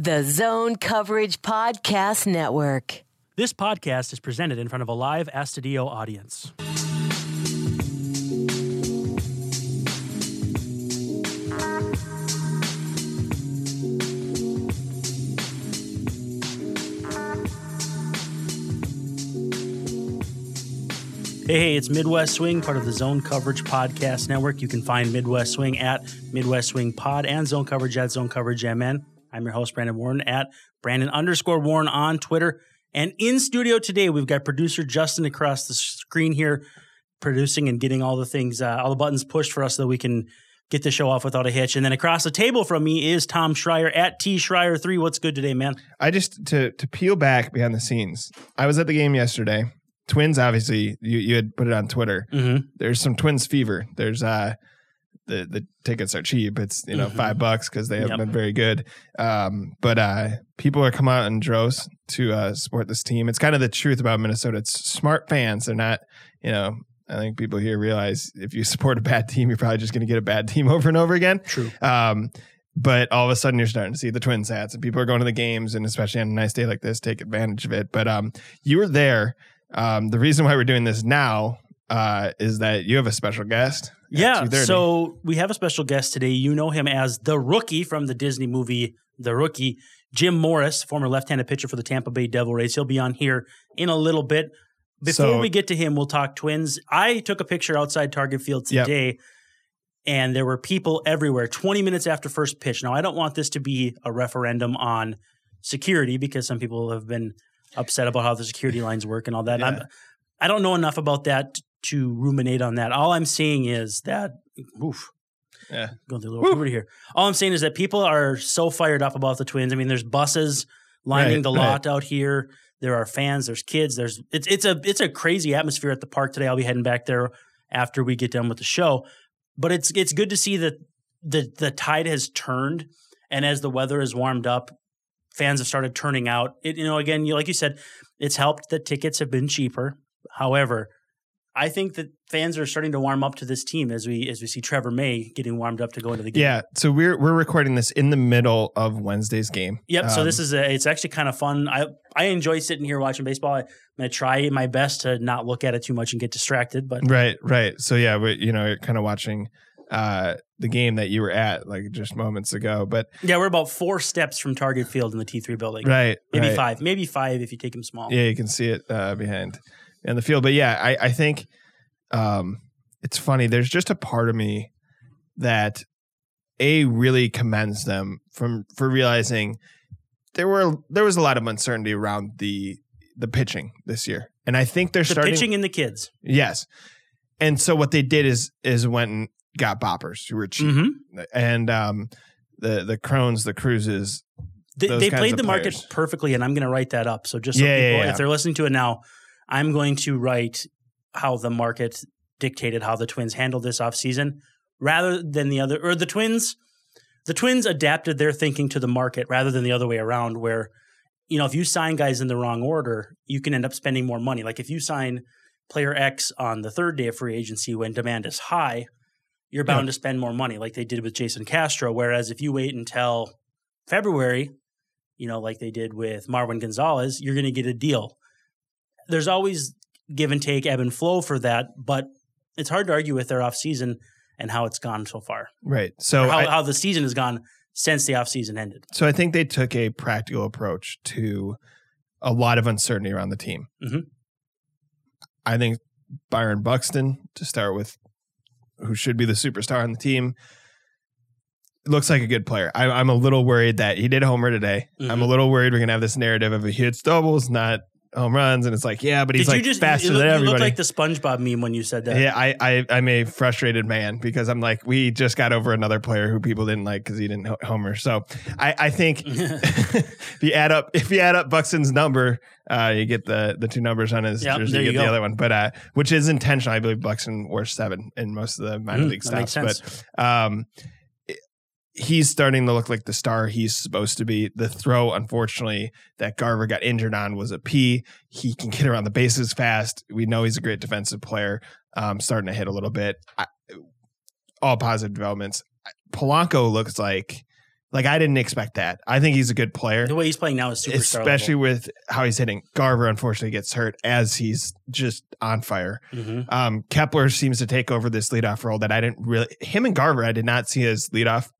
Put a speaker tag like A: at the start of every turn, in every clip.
A: The Zone Coverage Podcast Network.
B: This podcast is presented in front of a live Astadio audience. Hey, hey, it's Midwest Swing, part of the Zone Coverage Podcast Network. You can find Midwest Swing at Midwest Swing Pod and Zone Coverage at Zone Coverage MN. I'm your host, Brandon Warne, at Brandon underscore Warne on Twitter. And in studio today, we've got producer Justin across the screen here, producing and getting all the things, uh, all the buttons pushed for us so that we can get the show off without a hitch. And then across the table from me is Tom Schreier at T Schreier3. What's good today, man?
C: I just to to peel back behind the scenes. I was at the game yesterday. Twins, obviously, you you had put it on Twitter.
B: Mm-hmm.
C: There's some Twins fever. There's uh the the tickets are cheap. It's you know
B: Mhm.
C: five bucks because they haven't
B: Yep.
C: been very good. Um, but uh, people are coming out in droves to uh, support this team. It's kind of the truth about Minnesota. It's smart fans. They're not you know. I think people here realize if you support a bad team, you're probably just going to get a bad team over and over again.
B: True.
C: Um, but all of a sudden, you're starting to see the Twins hats, and people are going to the games, and especially on a nice day like this, take advantage of it. But um, you were there. Um, the reason why we're doing this now uh, is that you have a special guest.
B: Yeah. So we have a special guest today. You know him as the rookie from the Disney movie The Rookie, Jim Morris, former left-handed pitcher for the Tampa Bay Devil Rays. He'll be on here in a little bit. Before
C: So-
B: we get to him, we'll talk Twins. I took a picture outside Target Field
C: Yep.
B: today. And there were people everywhere 20 minutes after first pitch. Now, I don't want this to be a referendum on security because some people have been upset about how the security lines work and all that.
C: Yeah.
B: I'm, I don't know enough about that to ruminate on that. All I'm saying is that, oof,
C: Yeah.
B: going through a little puberty here. All I'm saying is that people are so fired up about the Twins. I mean, there's buses lining
C: Right,
B: the
C: right.
B: lot out here. There are fans. There's kids. There's it's it's a it's a crazy atmosphere at the park today. I'll be heading back there after we get done with the show. But it's it's good to see that the the tide has turned, and as the weather has warmed up, fans have started turning out. It, you know, again, you like you said, it's helped that tickets have been cheaper. However, I think that fans are starting to warm up to this team as we as we see Trevor May getting warmed up to go into the game.
C: Yeah. So we're we're recording this in the middle of Wednesday's game.
B: Yep. so
C: Um,
B: this is a, it's actually kind of fun. I I enjoy sitting here watching baseball. I, I'm gonna try my best to not look at it too much and get distracted. But
C: right, right. So yeah, we, you know, you're kind of watching uh the game that you were at like just moments ago. But
B: yeah, we're about four steps from Target Field in the T3 building.
C: right,
B: Maybe
C: right.
B: five. Maybe five if you take them small.
C: Yeah, you can see it uh, behind in the field. But yeah, I, I think um, it's funny. There's just a part of me that a really commends them from for realizing there were there was a lot of uncertainty around the the pitching this year, and I think they're
B: The
C: starting.
B: pitching in the kids.
C: yes, and so what they did is is went and got boppers who were cheap,
B: Mm-hmm.
C: and um, the the Crons, the Cruzes,
B: They, they played the market perfectly, and I'm going to write that up. So just so
C: Yeah, yeah, yeah.
B: if they're listening to it now, I'm going to write how the market dictated how the Twins handled this offseason rather than the other, or the Twins. The Twins adapted their thinking to the market rather than the other way around, where you know if you sign guys in the wrong order, you can end up spending more money. Like if you sign player X on the third day of free agency when demand is high, you're bound
C: Yeah.
B: to spend more money, like they did with Jason Castro. Whereas if you wait until February, you know, like they did with Marwin Gonzalez, you're going to get a deal. There's always give and take, ebb and flow for that, but it's hard to argue with their offseason and how it's gone so far.
C: right? So
B: how,
C: I-
B: how the season has gone since the offseason ended.
C: So I think they took a practical approach to a lot of uncertainty around the team.
B: Mhm.
C: I think Byron Buxton, to start with, who should be the superstar on the team, looks like a good player. I, I'm a little worried that he did a homer today. I'm a
B: Mhm.
C: little worried we're gonna have this narrative of he hits doubles, not home runs, and it's like, yeah, but he's
B: Did
C: like
B: you just
C: faster
B: you look,
C: than
B: you
C: everybody.
B: look like the SpongeBob meme when you said that.
C: Yeah, I, I I'm a frustrated man because I'm like we just got over another player who people didn't like because he didn't homer. So I I think if you add up if you add up Buxton's number, uh, you get the the two numbers on his
B: Yep,
C: jersey.
B: there
C: You
B: you
C: get the other one, but uh, which is intentional. I believe Buxton wore seven in most of the minor
B: Mm,
C: league stops. But um, he's starting to look like the star he's supposed to be. The throw, unfortunately, that Garver got injured on was a P. He can get around the bases fast. We know he's a great defensive player. Um, starting to hit a little bit. I, all positive developments. Polanco looks like Like I didn't expect that. I think he's a good player,
B: The way he's playing now is superstar.
C: especially with how he's hitting. Garver unfortunately gets hurt as he's just on fire.
B: hmm
C: Um, Kepler seems to take over this leadoff role that I didn't really. Him and Garver, I did not see as leadoff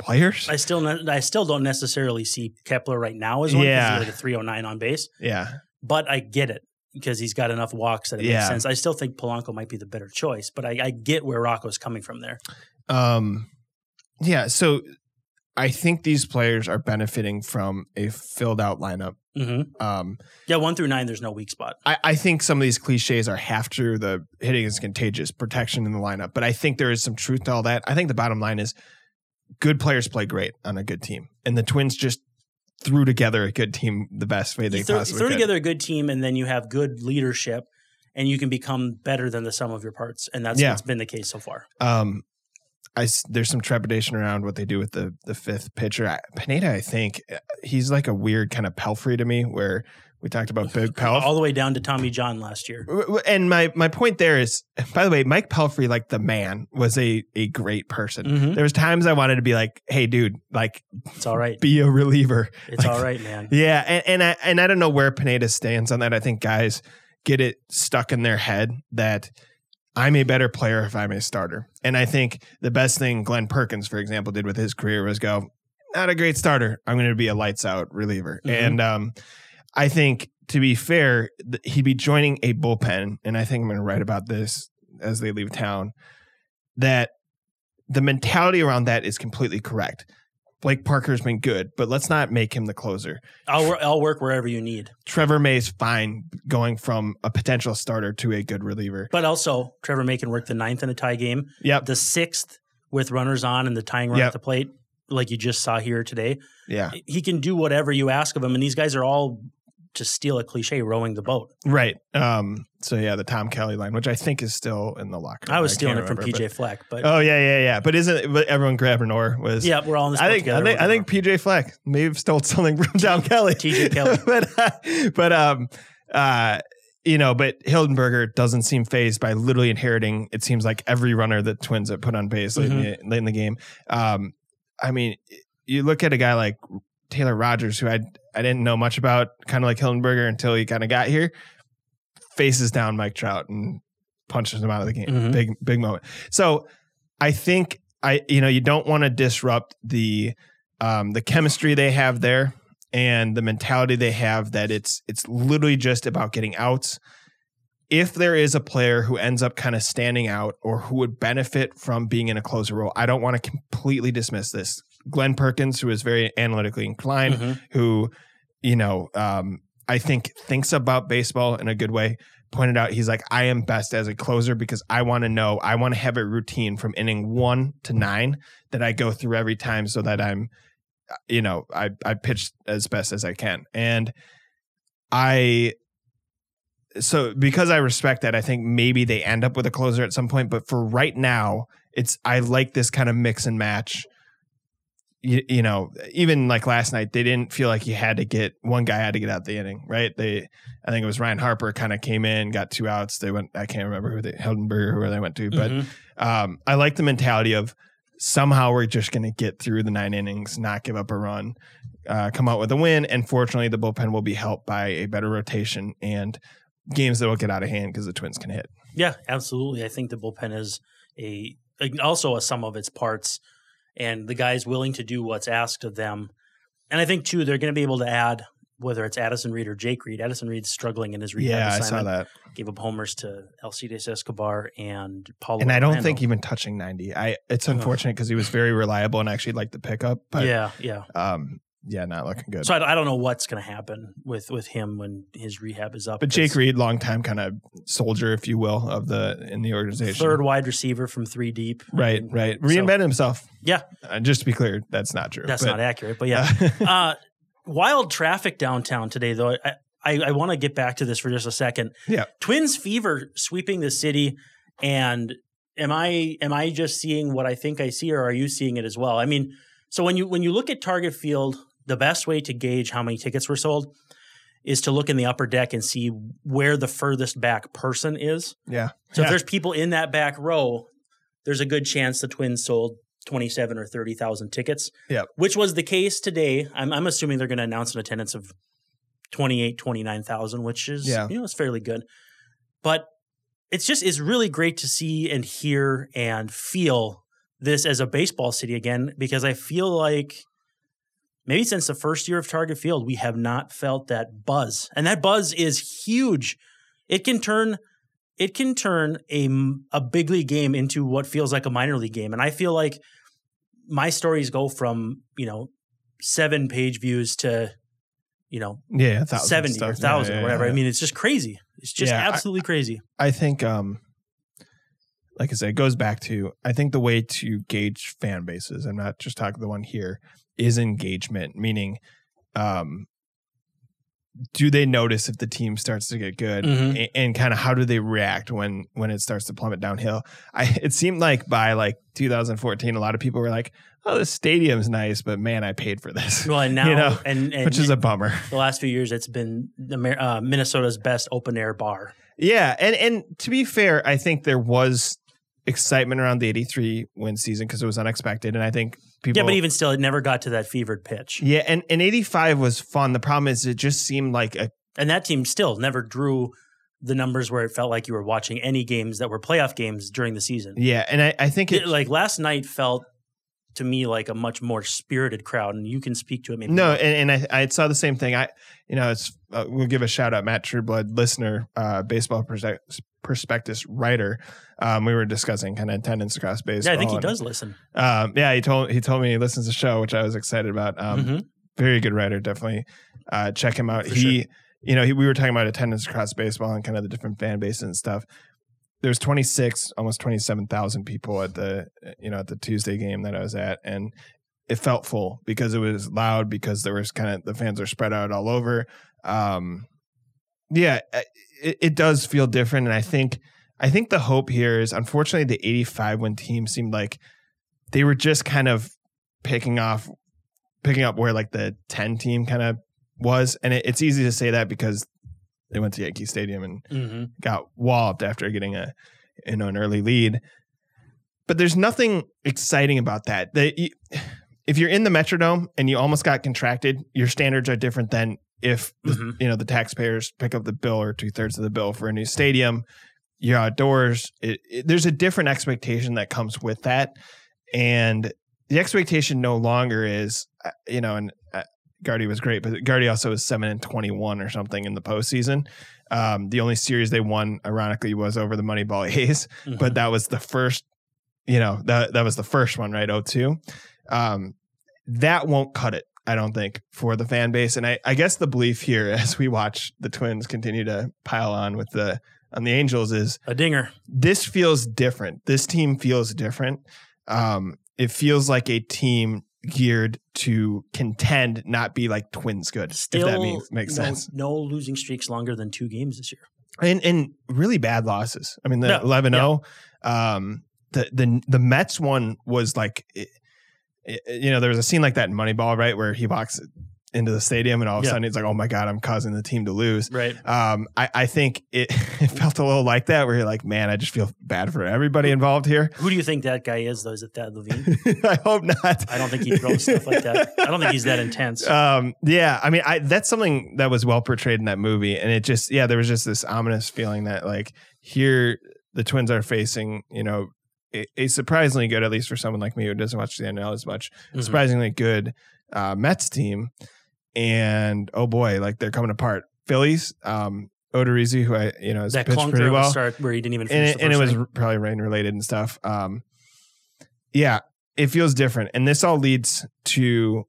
C: players.
B: I still ne- I still don't necessarily see Kepler right now as one because
C: Yeah.
B: he's like a 309 on base,
C: yeah,
B: but I get it because he's got enough walks that it
C: Yeah.
B: makes sense. I still think Polanco might be the better choice, but I, I get where Rocco's coming from there.
C: um, yeah. So I think these players are benefiting from a filled out lineup.
B: hmm
C: Um,
B: Yeah, one through nine, there's no weak spot.
C: I, I think some of these cliches are half true. The hitting is contagious, protection in the lineup, but I think there is some truth to all that. I think the bottom line is good players play great on a good team, and the Twins just threw together a good team the best way they
B: you throw,
C: possibly
B: throw
C: could.
B: together a good team, and then you have good leadership, and you can become better than the sum of your parts, and that's
C: Yeah.
B: what's been the case so far.
C: Um, I there's some trepidation around what they do with the the fifth pitcher. I, Pineda, I think he's like a weird kind of Pelfrey to me, where we talked about Big Pelf.
B: All the way down to Tommy John last year.
C: And my my point there is, by the way, Mike Pelfrey, like the man, was a a great person.
B: Mhm.
C: There was times I wanted to be like, "Hey, dude, like,
B: It's all right.
C: be a reliever."
B: It's
C: Like,
B: all right, man.
C: Yeah, and, and I and I don't know where Pineda stands on that. I think guys get it stuck in their head that I'm a better player if I'm a starter. And I think the best thing Glenn Perkins, for example, did with his career was go, not a great starter. I'm going to be a lights out reliever.
B: Mhm.
C: And um, I think to be fair, th- he'd be joining a bullpen, and I think I'm going to write about this as they leave town. That the mentality around that is completely correct. Blake Parker's been good, but let's not make him the closer.
B: I'll, I'll work wherever you need.
C: Trevor May's fine going from a potential starter to a good reliever.
B: But also, Trevor May can work the ninth in a tie game,
C: Yep.
B: the sixth with runners on and the tying run
C: Yep.
B: at the plate, like you just saw here today.
C: Yeah.
B: He can do whatever you ask of him, and these guys are all to steal a cliche, rowing the boat.
C: Right. Um, so yeah, the Tom Kelly line, which I think is still in the locker. room.
B: I was
C: can't
B: stealing it from
C: remember,
B: PJ
C: but-
B: Fleck, but
C: Oh yeah, yeah, yeah. But isn't it, but everyone grabbing or was
B: yeah, we're all in this.
C: I think I think I think. PJ Fleck may have stole something from Tom Kelly.
B: TJ Kelly.
C: but uh, but um uh you know, but Hildenberger doesn't seem phased by literally inheriting. It seems like every runner that Twins have put on base late, in, the, late in the game. Um, I mean, you look at a guy like Taylor Rogers, who I I didn't know much about, kind of like Hildenberger until he kind of got here. Faces down Mike Trout and punches him out of the game.
B: Mhm.
C: Big big moment. So I think I you know you don't want to disrupt the um, the chemistry they have there and the mentality they have that it's it's literally just about getting outs. If there is a player who ends up kind of standing out or who would benefit from being in a closer role, I don't want to completely dismiss this. Glenn Perkins, who is very analytically inclined,
B: Mhm.
C: who, you know, um, I think thinks about baseball in a good way, pointed out he's like, I am best as a closer because I want to know, I want to have a routine from inning one to nine that I go through every time so that I'm, you know, I, I pitch as best as I can. And I, so because I respect that, I think maybe they end up with a closer at some point. But for right now, it's, I like this kind of mix and match you, you know, even like last night, they didn't feel like you had to get one guy had to get out the inning, right? They, I think it was Ryan Harper kind of came in, got two outs. They went, I can't remember who they, Hildenberger, who they went to, but
B: Mhm.
C: um, I like the mentality of somehow we're just going to get through the nine innings, not give up a run, uh, come out with a win. And fortunately, the bullpen will be helped by a better rotation and games that will get out of hand because the Twins can hit.
B: Yeah, absolutely. I think the bullpen is a also a sum of its parts, and the guys willing to do what's asked of them. And I think too, they're going to be able to add whether it's Addison Reed or Jake Reed. Addison Reed's struggling in his rehab
C: Yeah, I saw that.
B: Gave up homers to Alcides Escobar and Paulo.
C: And I don't
B: Orlando.
C: think even touching 90. I It's unfortunate because he was very reliable and actually liked the pickup. But
B: yeah, yeah.
C: um, yeah, not looking good.
B: So I, I don't know what's going to happen with with him when his rehab is up.
C: but Jake Reed, long time kind of soldier, if you will, of the in the organization.
B: third wide receiver from three deep.
C: Right,
B: mean,
C: right,
B: so-
C: himself.
B: Yeah.
C: Uh, just to be clear, that's not true.
B: That's
C: But,
B: not accurate, but yeah.
C: uh,
B: uh, wild traffic downtown today, though. I, I, I want to get back to this for just a second.
C: Yeah.
B: Twins fever sweeping the city, and am I am I just seeing what I think I see, or are you seeing it as well? I mean, so when you when you look at Target Field, the best way to gauge how many tickets were sold is to look in the upper deck and see where the furthest back person is.
C: yeah.
B: So
C: Yeah.
B: if there's people in that back row, there's a good chance the Twins sold 27 or 30,000 tickets.
C: Yep.
B: Which was the case today. I'm, I'm assuming they're going to announce an attendance of 28, 29,000, which is,
C: Yeah.
B: you know, it's fairly good. But it's just, it's really great to see and hear and feel this as a baseball city again, because I feel like maybe since the first year of Target Field, we have not felt that buzz. And that buzz is huge. It can turn it can turn a a big league game into what feels like a minor league game. And I feel like my stories go from, you know, 7 page views to you know,
C: Yeah, a
B: 70
C: stuff.
B: or 1000
C: yeah,
B: or whatever.
C: yeah.
B: I mean, it's just crazy. It's just
C: Yeah, I-
B: absolutely crazy.
C: I think, um, like I said, it goes back to I think the way to gauge fan bases. I'm not just talking the one here is engagement, meaning, um, do they notice if the team starts to get good,
B: Mhm.
C: A- and, kind of how do they react when when it starts to plummet downhill? I it seemed like by like 2014, a lot of people were like, "Oh, this stadium's nice, but man, I paid for this,"
B: Well, and now
C: You know,
B: and, and
C: which is a bummer.
B: the last few years it's been the uh, Minnesota's best open air bar.
C: Yeah, and and to be fair, I think there was excitement around the 83 win season because it was unexpected, and I think people.
B: yeah, but even still it never got to that fevered pitch.
C: yeah, and and 85 was fun. The problem is it just seemed like a
B: And that team still never drew the numbers where it felt like you were watching any games that were playoff games during the season.
C: yeah, and I, I think it,
B: It- like last night felt to me like a much more spirited crowd, and you can speak to it maybe.
C: no, and, and I I saw the same thing. I you know it's uh, we'll give a shout out Matt Trueblood, listener, uh, baseball prospectus writer. Um, we were discussing kind of attendance across baseball.
B: yeah, I think he
C: and,
B: does listen.
C: Um, yeah, he told he told me he listens to the show, which I was excited about. Um,
B: Mhm.
C: very good writer. Definitely uh, check him out.
B: For
C: he, you know, he, we were talking about attendance across baseball and kind of the different fan bases and stuff. There's 26, almost 27,000 people at the, you know, at the Tuesday game that I was at, and it felt full because it was loud because there was kind of the fans are spread out all over. Um, yeah, it, it does feel different, and I think, I think the hope here is, unfortunately, the 85 win team seemed like they were just kind of picking off picking up where like the 10 team kind of was and it, it's easy to say that because they went to yankee stadium and
B: Mhm.
C: got walloped after getting a you know an early lead but there's nothing exciting about that they, if you're in the metrodome and you almost got contracted your standards are different than if the,
B: Mhm.
C: you know the taxpayers pick up the bill or two-thirds of the bill for a new stadium you're outdoors. It, it- there's a different expectation that comes with that. And the expectation no longer is uh, you know and uh, Guardy was great but Guardy also was 7 and 21 or something in the postseason. Um, the only series they won ironically was over the Moneyball A's
B: Mhm.
C: but that was the first you know that that was the first one right 02 um, that won't cut it I don't think for the fan base and I, I guess the belief here as we watch the twins continue to pile on with the on the Angels is
B: a dinger.
C: this feels different. This team feels different. Um, it feels like a team geared to contend, not be like twins good.
B: Still,
C: if that means, makes
B: no,
C: sense.
B: No losing streaks longer than two games this year.
C: And and really bad losses. I mean, the
B: Yeah,
C: 11-0, um, the the the Mets one was like, you know, there was a scene like that in Moneyball, right, where he walks into the stadium and all of a
B: Yeah.
C: sudden he's like, "Oh my god, I'm causing the team to lose."
B: Right.
C: Um, I, I think it, it felt a little like that, where you're like, "Man, I just feel bad for everybody involved here."
B: Who do you think that guy is, though? Is it Thad Levine?
C: I hope not.
B: I don't think he throws stuff like that. I don't think he's that intense.
C: Um, yeah, I mean, I that's something that was well portrayed in that movie, and it just, yeah, there was just this ominous feeling that like here the Twins are facing, you know, a, surprisingly good, at least for someone like me who doesn't watch the NL as much,
B: Mhm.
C: surprisingly good uh, Mets team, and oh boy, like they're coming apart. Phillies, um, Odorizzi, who I you know has
B: that
C: pitched pretty well,
B: start where he didn't even
C: and
B: finish
C: it,
B: the
C: and it was probably rain related and stuff. Um, yeah, it feels different, and this all leads to,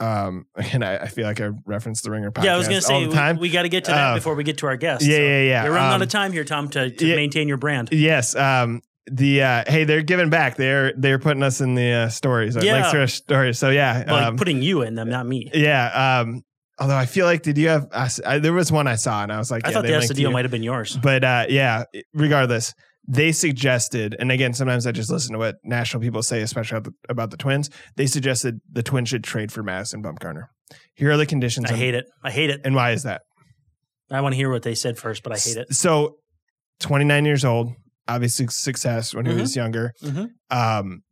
C: um, and I, I feel like I referenced the Ringer podcast.
B: Yeah, I was going to say
C: the time.
B: we, we got to get to that
C: Uh,
B: before we get to our guest.
C: yeah,
B: so
C: yeah, yeah.
B: You're running out
C: Um,
B: of time here, Tom, to, to
C: yeah.
B: maintain your brand.
C: Yes. Um, the uh, hey, they're giving back. They're they're putting us in the uh, stories. or
B: Yeah.
C: links to our stories. So yeah,
B: Like
C: um,
B: putting you in them, not me.
C: yeah. Um, although I feel like, did you have? I I, there was one I saw, and I was like,
B: I
C: yeah,
B: thought
C: they
B: the deal might have been yours.
C: But uh, yeah, regardless, they suggested, and again, sometimes I just listen to what national people say, especially about the, about the Twins. They suggested the Twins should trade for Madison Bumgarner. Here are the conditions.
B: I hate it. I hate it.
C: And why is that?
B: I want to hear what they said first, but I hate it.
C: So, 29 years old, obviously success when he
B: Mhm.
C: was younger.
B: Mhm.
C: Um,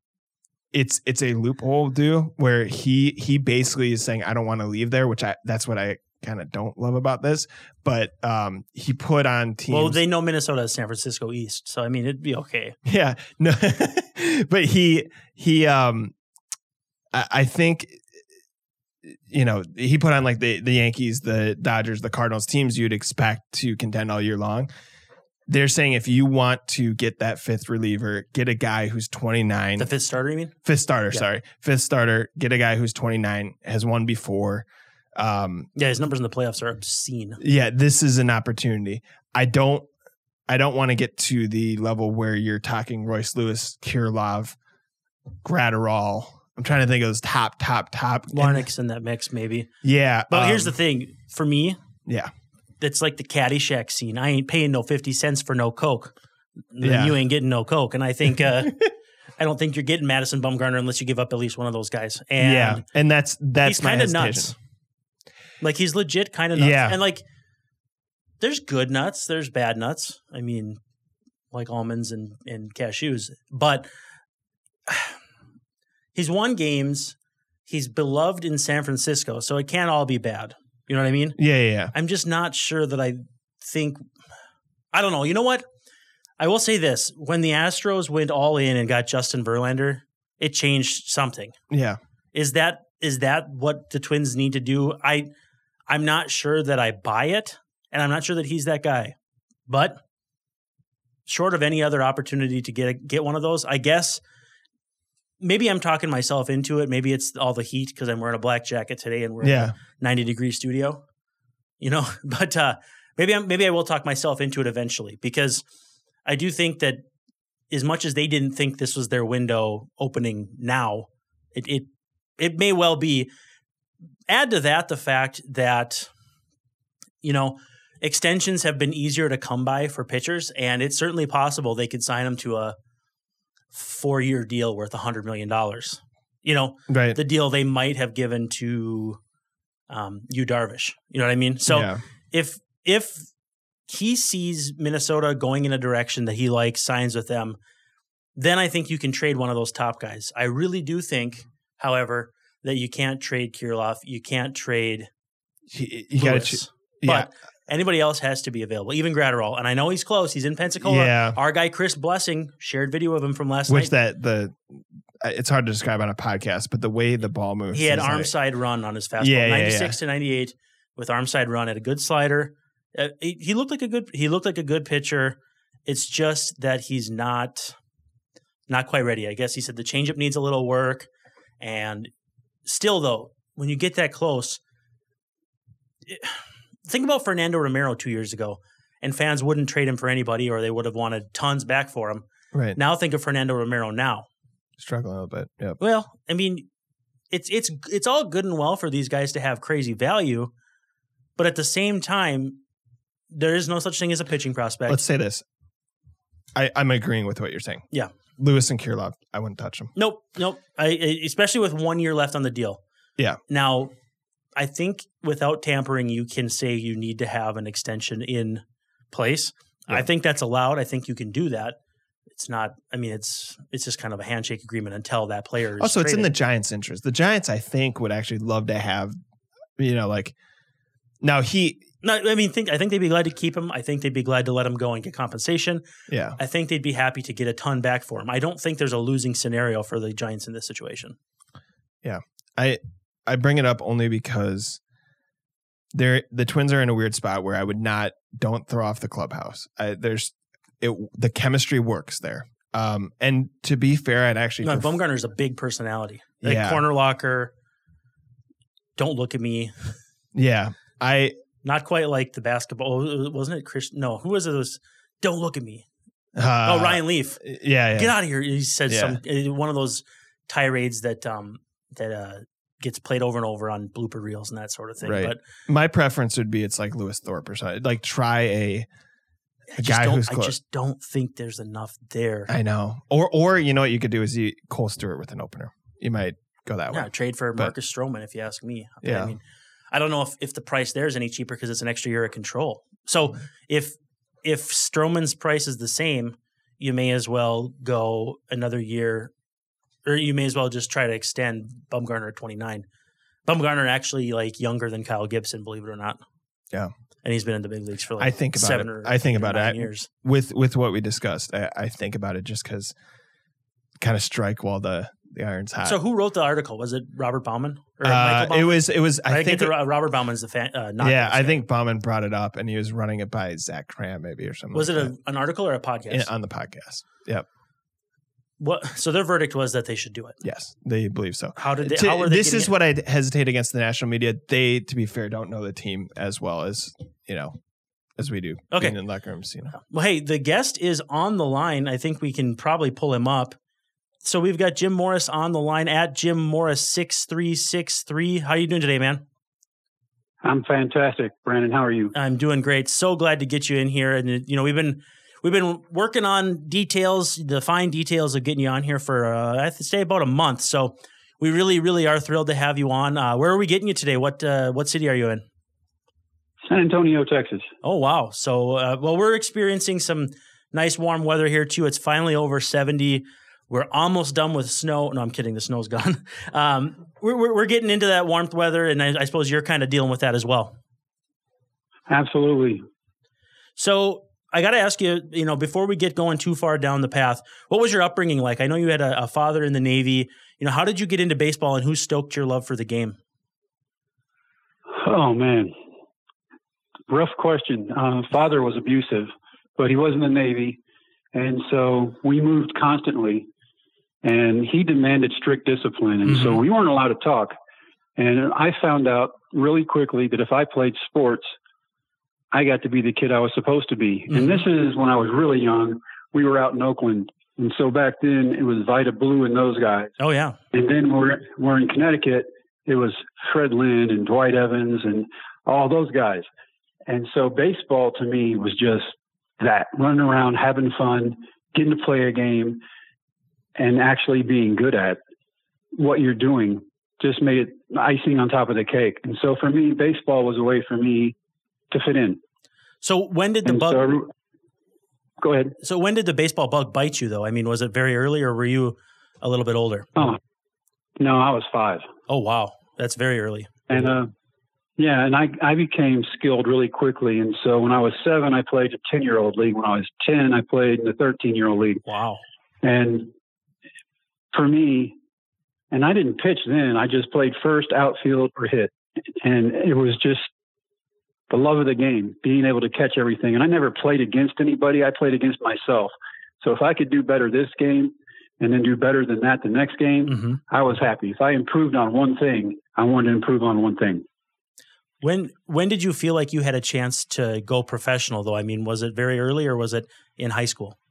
C: it's it's a loophole do where he he basically is saying I don't want to leave there, which I that's what I kind of don't love about this. But um, he put on teams.
B: Well, they know Minnesota is San Francisco East, so I mean it'd be okay.
C: Yeah, no, but he he um, I, I think you know he put on like the the Yankees, the Dodgers, the Cardinals teams you'd expect to contend all year long. They're saying if you want to get that fifth reliever, get a guy who's 29.
B: The fifth starter, you mean?
C: fifth starter,
B: Yeah.
C: sorry. Fifth starter, get a guy who's 29, has won before. Um,
B: Yeah, his numbers in the playoffs are obscene.
C: yeah, this is an opportunity. I don't I don't want to get to the level where you're talking Royce Lewis, Kirilloff, Graterol. I'm trying to think of those top, top, top.
B: Larnach's in that mix, maybe.
C: Yeah.
B: But here's
C: um,
B: the thing: for me,
C: Yeah.
B: It's like the Caddyshack scene. I ain't paying no fifty cents for no Coke.
C: Yeah.
B: you ain't getting no Coke, and I think uh, I don't think you're getting Madison Bumgarner unless you give up at least one of those guys. And
C: yeah. And that's that's
B: he's kind of nuts. Like he's legit kind of nuts.
C: Yeah.
B: And like there's good nuts, there's bad nuts. I mean, like almonds and, and cashews. But he's won games. He's beloved in San Francisco, so it can't all be bad. You know what I mean?
C: Yeah, yeah, yeah.
B: I'm just not sure that I think I don't know. You know what? I will say this. When the Astros went all in and got Justin Verlander, it changed something.
C: Yeah.
B: Is that is that what the Twins need to do? I I'm not sure that I buy it, and I'm not sure that he's that guy. But short of any other opportunity to get a, get one of those, I guess maybe I'm talking myself into it. Maybe it's all the heat because I'm wearing a black jacket today and we're in a 90 degree studio. You know, but uh maybe I'm maybe I will talk myself into it eventually because I do think that as much as they didn't think this was their window opening now, it it it may well be. Add to that the fact that you know extensions have been easier to come by for pitchers, and it's certainly possible they could sign them to a four year deal worth a hundred million dollars. You know,
C: Right.
B: the deal they might have given to um, Yu Darvish. You know what I mean? So
C: yeah.
B: if if he sees Minnesota going in a direction that he likes, signs with them, then I think you can trade one of those top guys. I really do think, however, that you can't trade Kirilloff, you can't trade
C: you, you got
B: Lewis.
C: to. Yeah.
B: But anybody else has to be available, even Graterol. And I know he's close. He's in Pensacola.
C: Yeah.
B: Our guy Chris Blessing shared video of him from last
C: Which
B: night.
C: Which that the it's hard to describe on a podcast, but the way the ball moves.
B: He had
C: is like-
B: arm side run on his fastball,
C: Yeah, yeah,
B: 96 to 98 with arm side run. at a good slider. Uh, he, he looked like a good. He looked like a good pitcher. It's just that he's not not quite ready. I guess he said the changeup needs a little work, and still though, when you get that close, it- think about Fernando Romero two years ago, and fans wouldn't trade him for anybody, or they would have wanted tons back for him.
C: right.
B: Now think of Fernando Romero now.
C: Struggling a little bit. Yeah.
B: Well, I mean, it's it's it's all good and well for these guys to have crazy value, but at the same time, there is no such thing as a pitching prospect.
C: Let's say this. I, I'm agreeing with what you're saying.
B: Yeah.
C: Lewis and Kirilloff, I wouldn't touch them.
B: nope, nope. I, I- especially with one year left on the deal.
C: Yeah.
B: Now, I think without tampering, you can say you need to have an extension in place. I think that's allowed. I think you can do that. It's not. I mean, it's it's just kind of a handshake agreement until that player. Is
C: Also, it's in the. Giants' interest. The Giants, I think, would actually love to have, you know, like now he,
B: No, I mean, think I think they'd be glad to keep him. I think they'd be glad to let him go and get compensation.
C: yeah,
B: I think they'd be happy to get a ton back for him. I don't think there's a losing scenario for the Giants in this situation.
C: Yeah, I I bring it up only because they're the Twins are in a weird spot where I would not don't throw off the clubhouse. I, there's it the chemistry works there. Um, and to be fair, I'd actually
B: No,
C: pref-
B: Bumgarner's a big personality. Like
C: Yeah.
B: corner locker. Don't look at me.
C: yeah, I
B: Not quite like the basketball. oh, Wasn't it Chris? No, who was it? It was don't look at me.
C: uh,
B: oh, Ryan Leaf.
C: Yeah, yeah.
B: Get out of here. He said
C: Yeah.
B: some one of those tirades that um that uh gets played over and over on blooper reels and that sort of thing.
C: Right.
B: But
C: My preference would be it's like Lewis Thorpe or something. Like try a,
B: just
C: guy who's
B: I just don't think there's enough there.
C: I know. Or or you know what you could do is you Kohl Stewart with an opener. You might go that way.
B: Yeah,
C: way.
B: trade for
C: But-
B: Marcus Stroman if you ask me. But,
C: Yeah.
B: I mean, I don't know if, if the price there is any cheaper because it's an extra year of control. So
C: Mm-hmm.
B: if if Stroman's price is the same, you may as well go another year or you may as well just try to extend Bumgarner at 29. Bumgarner actually like younger than Kyle Gibson, believe it or not.
C: Yeah.
B: And he's been in the big leagues for like
C: I think about
B: seven
C: it.
B: or
C: I think about it.
B: years.
C: with with what we discussed. I, I think about it just because kind of strike while the the iron's hot.
B: So who wrote the article? Was it Robert Bauman or
C: uh,
B: Michael
C: it
B: Bauman?
C: was it was I,
B: I,
C: think
B: the, Robert Bauman's the fan. Uh, not
C: yeah I think Bauman brought it up and he was running it by Zach Kram maybe or something.
B: Was
C: like
B: it a, an article or a podcast?
C: In- on the podcast? Yep.
B: What? So their verdict was that they should do it.
C: Yes, they believe so.
B: How did they?
C: To-
B: how were they
C: this is
B: it?
C: what I hesitate against the national media. They, to be fair, don't know the team as well as you know as we do.
B: Okay.
C: being in locker rooms, you know.
B: Well, hey, the guest is on the line. I think we can probably pull him up. So we've got Jim Morris on the line at Jim Morris six three six three. How are you doing today, man?
D: I'm fantastic, Brandon. How are you?
B: I'm doing great. So glad to get you in here. And you know, we've been we've been working on details, the fine details of getting you on here for uh, I have to say about a month. So we really, really are thrilled to have you on. Uh, where are we getting you today? What uh, what city are you in?
D: San Antonio, Texas.
B: Oh wow! So uh, well, we're experiencing some nice warm weather here too. It's finally over seventy. We're almost done with snow. No, I'm kidding. The snow's gone. Um, we're, we're we're getting into that warmth weather, and I, I suppose you're kind of dealing with that as well.
D: Absolutely.
B: So I got to ask you, you know, before we get going too far down the path, what was your upbringing like? I know you had a, a father in the Navy. You know, how did you get into baseball, and who stoked your love for the game?
D: Oh man, rough question. Uh, father was abusive, but he was in the Navy, and so we moved constantly, and he demanded strict discipline, and so
B: Mhm.
D: we weren't allowed to talk. And I found out really quickly that if I played sports, I got to be the kid I was supposed to be.
B: Mhm.
D: And this is when I was really young. We were out in Oakland, and so back then it was Vida Blue and those guys.
B: Oh yeah,
D: And then we're we're in Connecticut. It was Fred Lynn and Dwight Evans and all those guys. And so baseball to me was just that running around, having fun, getting to play a game, and actually being good at what you're doing just made it icing on top of the cake. And so for me, baseball was a way for me to fit in.
B: So when did the
D: And
B: bug?
D: so go ahead.
B: So when did the baseball bug bite you, though? I mean, was it very early, or were you a little bit older?
D: Oh, no, I was five.
B: Oh wow, that's very early.
D: And uh, yeah, and I I became skilled really quickly. And so when I was seven, I played a ten year old league. When I was ten, I played in the thirteen year old league.
B: Wow.
D: And for me, and I didn't pitch then. I just played first, outfield, or hit. And it was just the love of the game, being able to catch everything. And I never played against anybody. I played against myself. So if I could do better this game and then do better than that the next game,
B: hmm
D: I was happy. If I improved on one thing, I wanted to improve on one thing.
B: When when did you feel like you had a chance to go professional? Though I mean, was it very early, or was it in high school?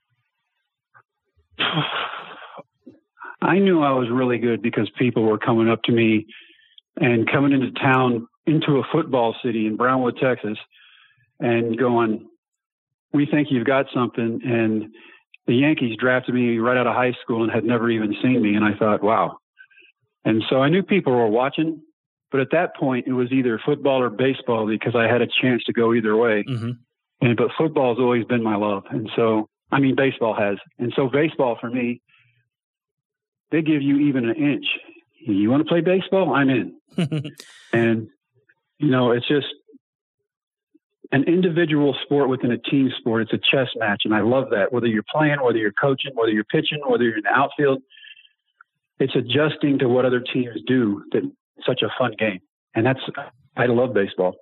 D: I knew I was really good because people were coming up to me and coming into town into a football city in Brownwood, Texas, and going, "We think you've got something." And the Yankees drafted me right out of high school and had never even seen me, and I thought, "Wow." And so I knew people were watching, but at that point it was either football or baseball because I had a chance to go either way.
B: hmm
D: And but football's always been my love, and so I mean baseball has, and so baseball for me, they give you even an inch. You want to play baseball? I'm in, and you know it's just an individual sport within a team sport. It's a chess match, and I love that. Whether you're playing, whether you're coaching, whether you're pitching, whether you're in the outfield, it's adjusting to what other teams do. That such a fun game, and that's I love baseball.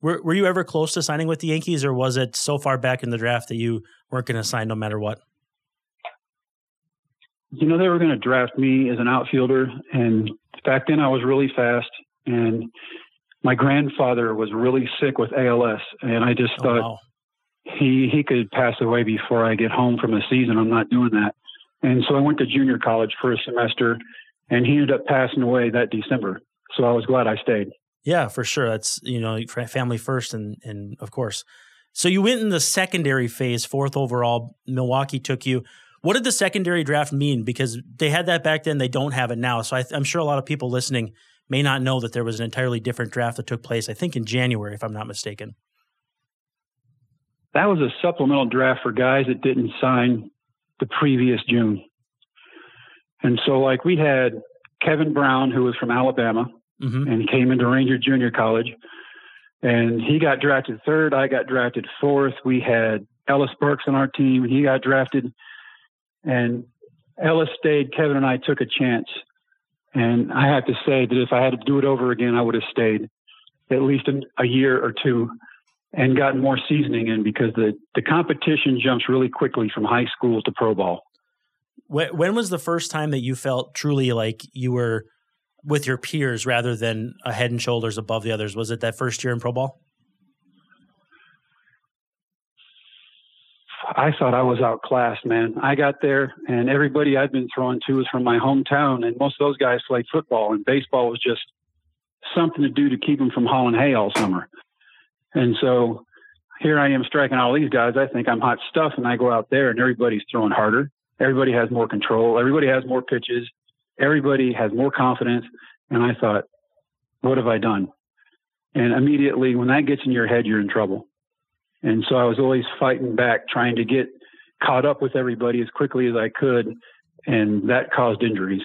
B: were Were you ever close to signing with the Yankees, or was it so far back in the draft that you weren't going to sign no matter what?
D: you know they were going to draft me as an outfielder and back then i was really fast and my grandfather was really sick with als and i just
B: Oh,
D: thought
B: wow.
D: he he could pass away before i get home from the season i'm not doing that and so i went to junior college for a semester and he ended up passing away that december so i was glad i stayed
B: Yeah, for sure. That's you know family first, and and of course. So you went in the secondary phase, fourth overall. Milwaukee took you. What did the secondary draft mean? Because they had that back then, they don't have it now. So I, I'm sure a lot of people listening may not know that there was an entirely different draft that took place. I think in January, if I'm not mistaken.
D: that was a supplemental draft for guys that didn't sign the previous june And so, like, we had Kevin Brown, who was from Alabama
B: hmm
D: and came into Ranger Junior College. And he got drafted third. I got drafted fourth. We had Ellis Burks on our team, and he got drafted. And Ellis stayed. Kevin and I took a chance. And I have to say that if I had to do it over again, I would have stayed at least a year or two and gotten more seasoning in because the, the competition jumps really quickly from high school to pro ball.
B: When was the first time that you felt truly like you were with your peers rather than a head and shoulders above the others? Was it that first year in pro ball?
D: I thought I was outclassed, man. I got there, and everybody I'd been throwing to was from my hometown, and most of those guys played football, and baseball was just something to do to keep them from hauling hay all summer. And so here I am striking all these guys. I think I'm hot stuff, and I go out there, and everybody's throwing harder. Everybody has more control. Everybody has more pitches. Everybody has more confidence. And I thought, what have I done? And immediately, when that gets in your head, you're in trouble. And so I was always fighting back, trying to get caught up with everybody as quickly as I could. And that caused injuries.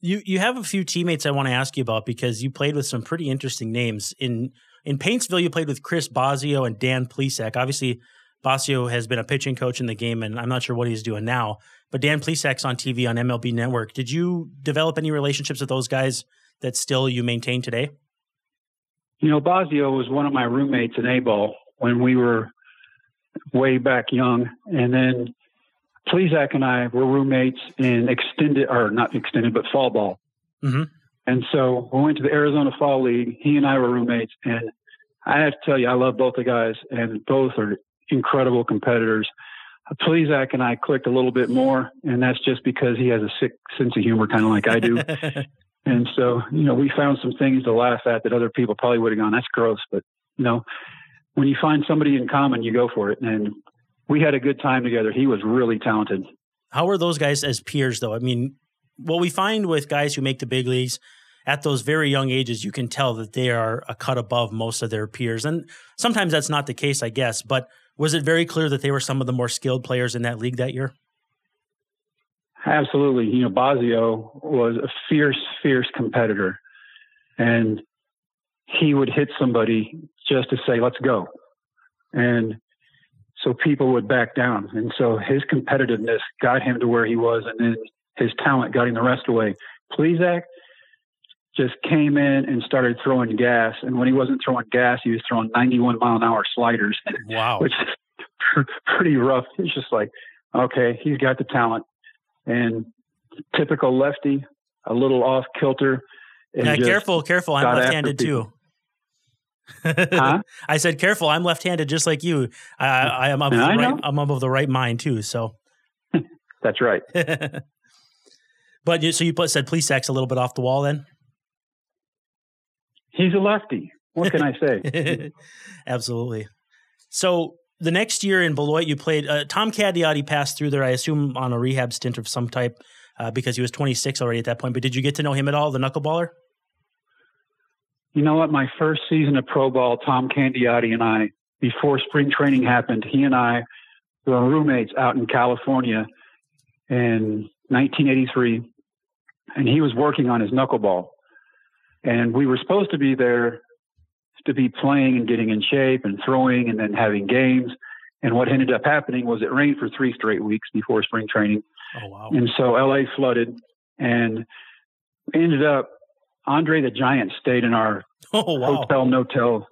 B: You you have a few teammates I want to ask you about because you played with some pretty interesting names in in Paintsville. You played with Chris Bosio and Dan Plesac. Obviously, Bosio has been a pitching coach in the game, and I'm not sure what he's doing now. But Dan Plesac's on TV on MLB Network. Did you develop any relationships with those guys that still you maintain today?
D: You know, Bosio was one of my roommates in A ball when we were way back young. And then Plesac and I were roommates in extended, or not extended, but fall ball.
B: Mm-hmm.
D: And so we went to the Arizona Fall League. He and I were roommates. And I have to tell you, I love both the guys, and both are incredible competitors. Plesac and I clicked a little bit more, and that's just because he has a sick sense of humor, kind of like I do. and so, you know, we found some things to laugh at that other people probably would have gone, that's gross. But, you know, when you find somebody in common, you go for it. And we had a good time together. He was really talented.
B: How are those guys as peers, though? I mean, what we find with guys who make the big leagues at those very young ages, you can tell that they are a cut above most of their peers. And sometimes that's not the case, I guess. But was it very clear that they were some of the more skilled players in that league that year?
D: Absolutely. You know, Bosio was a fierce, fierce competitor. And he would hit somebody just to say, let's go. And so people would back down. And so his competitiveness got him to where he was, and then his talent got him the rest away. Plesac just came in and started throwing gas. And when he wasn't throwing gas, he was throwing 91 mile an hour sliders.
B: Wow.
D: Which is pretty rough. It's just like, okay, he's got the talent. And typical lefty, a little off kilter.
B: Yeah, careful, careful. I'm left handed too.
D: Huh?
B: I said, "Careful! I'm left-handed, just like you. I, I am. Of the right, I'm of the right mind too. So
D: that's right.
B: but so you put, said Plesac's a little bit off the wall then.
D: He's a lefty. What can I say?
B: Absolutely. So the next year in Beloit, you played. Uh, Tom Candiotti passed through there, I assume, on a rehab stint of some type uh, because he was 26 already at that point. But did you get to know him at all, the knuckleballer?
D: You know what? My first season of pro ball, Tom Candiotti and I, before spring training happened, he and I were roommates out in California in 1983, and he was working on his knuckleball. And we were supposed to be there to be playing and getting in shape and throwing and then having games. And what ended up happening was it rained for three straight weeks before spring training.
B: Oh, wow.
D: And so LA flooded and ended up Andre the Giant stayed in our
B: oh, wow.
D: hotel no-tell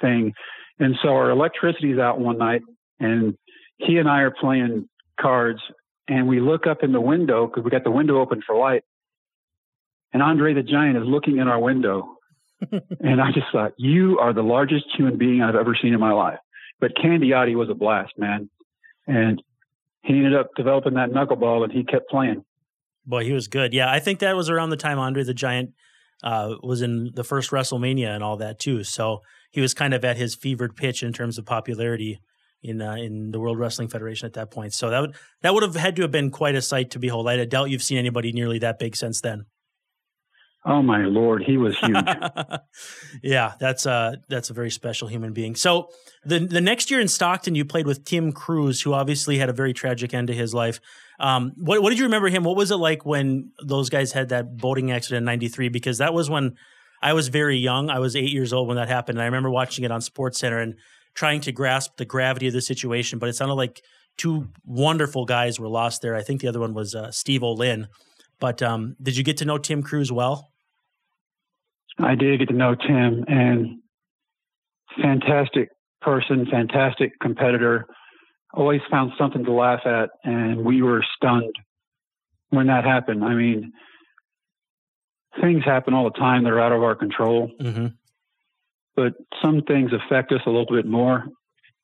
D: thing. And so our electricity's out one night and he and I are playing cards and we look up in the window because we got the window open for light. And Andre the Giant is looking in our window. and I just thought, you are the largest human being I've ever seen in my life. But Candiotti was a blast, man. And he ended up developing that knuckleball and he kept playing.
B: Boy, he was good. Yeah, I think that was around the time Andre the Giant uh, was in the first WrestleMania and all that too. So he was kind of at his fevered pitch in terms of popularity in uh, in the World Wrestling Federation at that point. So that would that would have had to have been quite a sight to behold. I doubt you've seen anybody nearly that big since then.
D: Oh my lord, he was huge.
B: yeah, that's uh that's a very special human being. So the the next year in Stockton, you played with Tim Crews, who obviously had a very tragic end to his life. Um, what what did you remember him? What was it like when those guys had that boating accident in '93? Because that was when I was very young. I was eight years old when that happened, and I remember watching it on Sports Center and trying to grasp the gravity of the situation. But it sounded like two wonderful guys were lost there. I think the other one was uh, Steve Olin. But um, did you get to know Tim Crews well?
D: I did get to know Tim, and fantastic person, fantastic competitor. Always found something to laugh at, and we were stunned when that happened. I mean, things happen all the time that are out of our control,
B: mm-hmm.
D: but some things affect us a little bit more.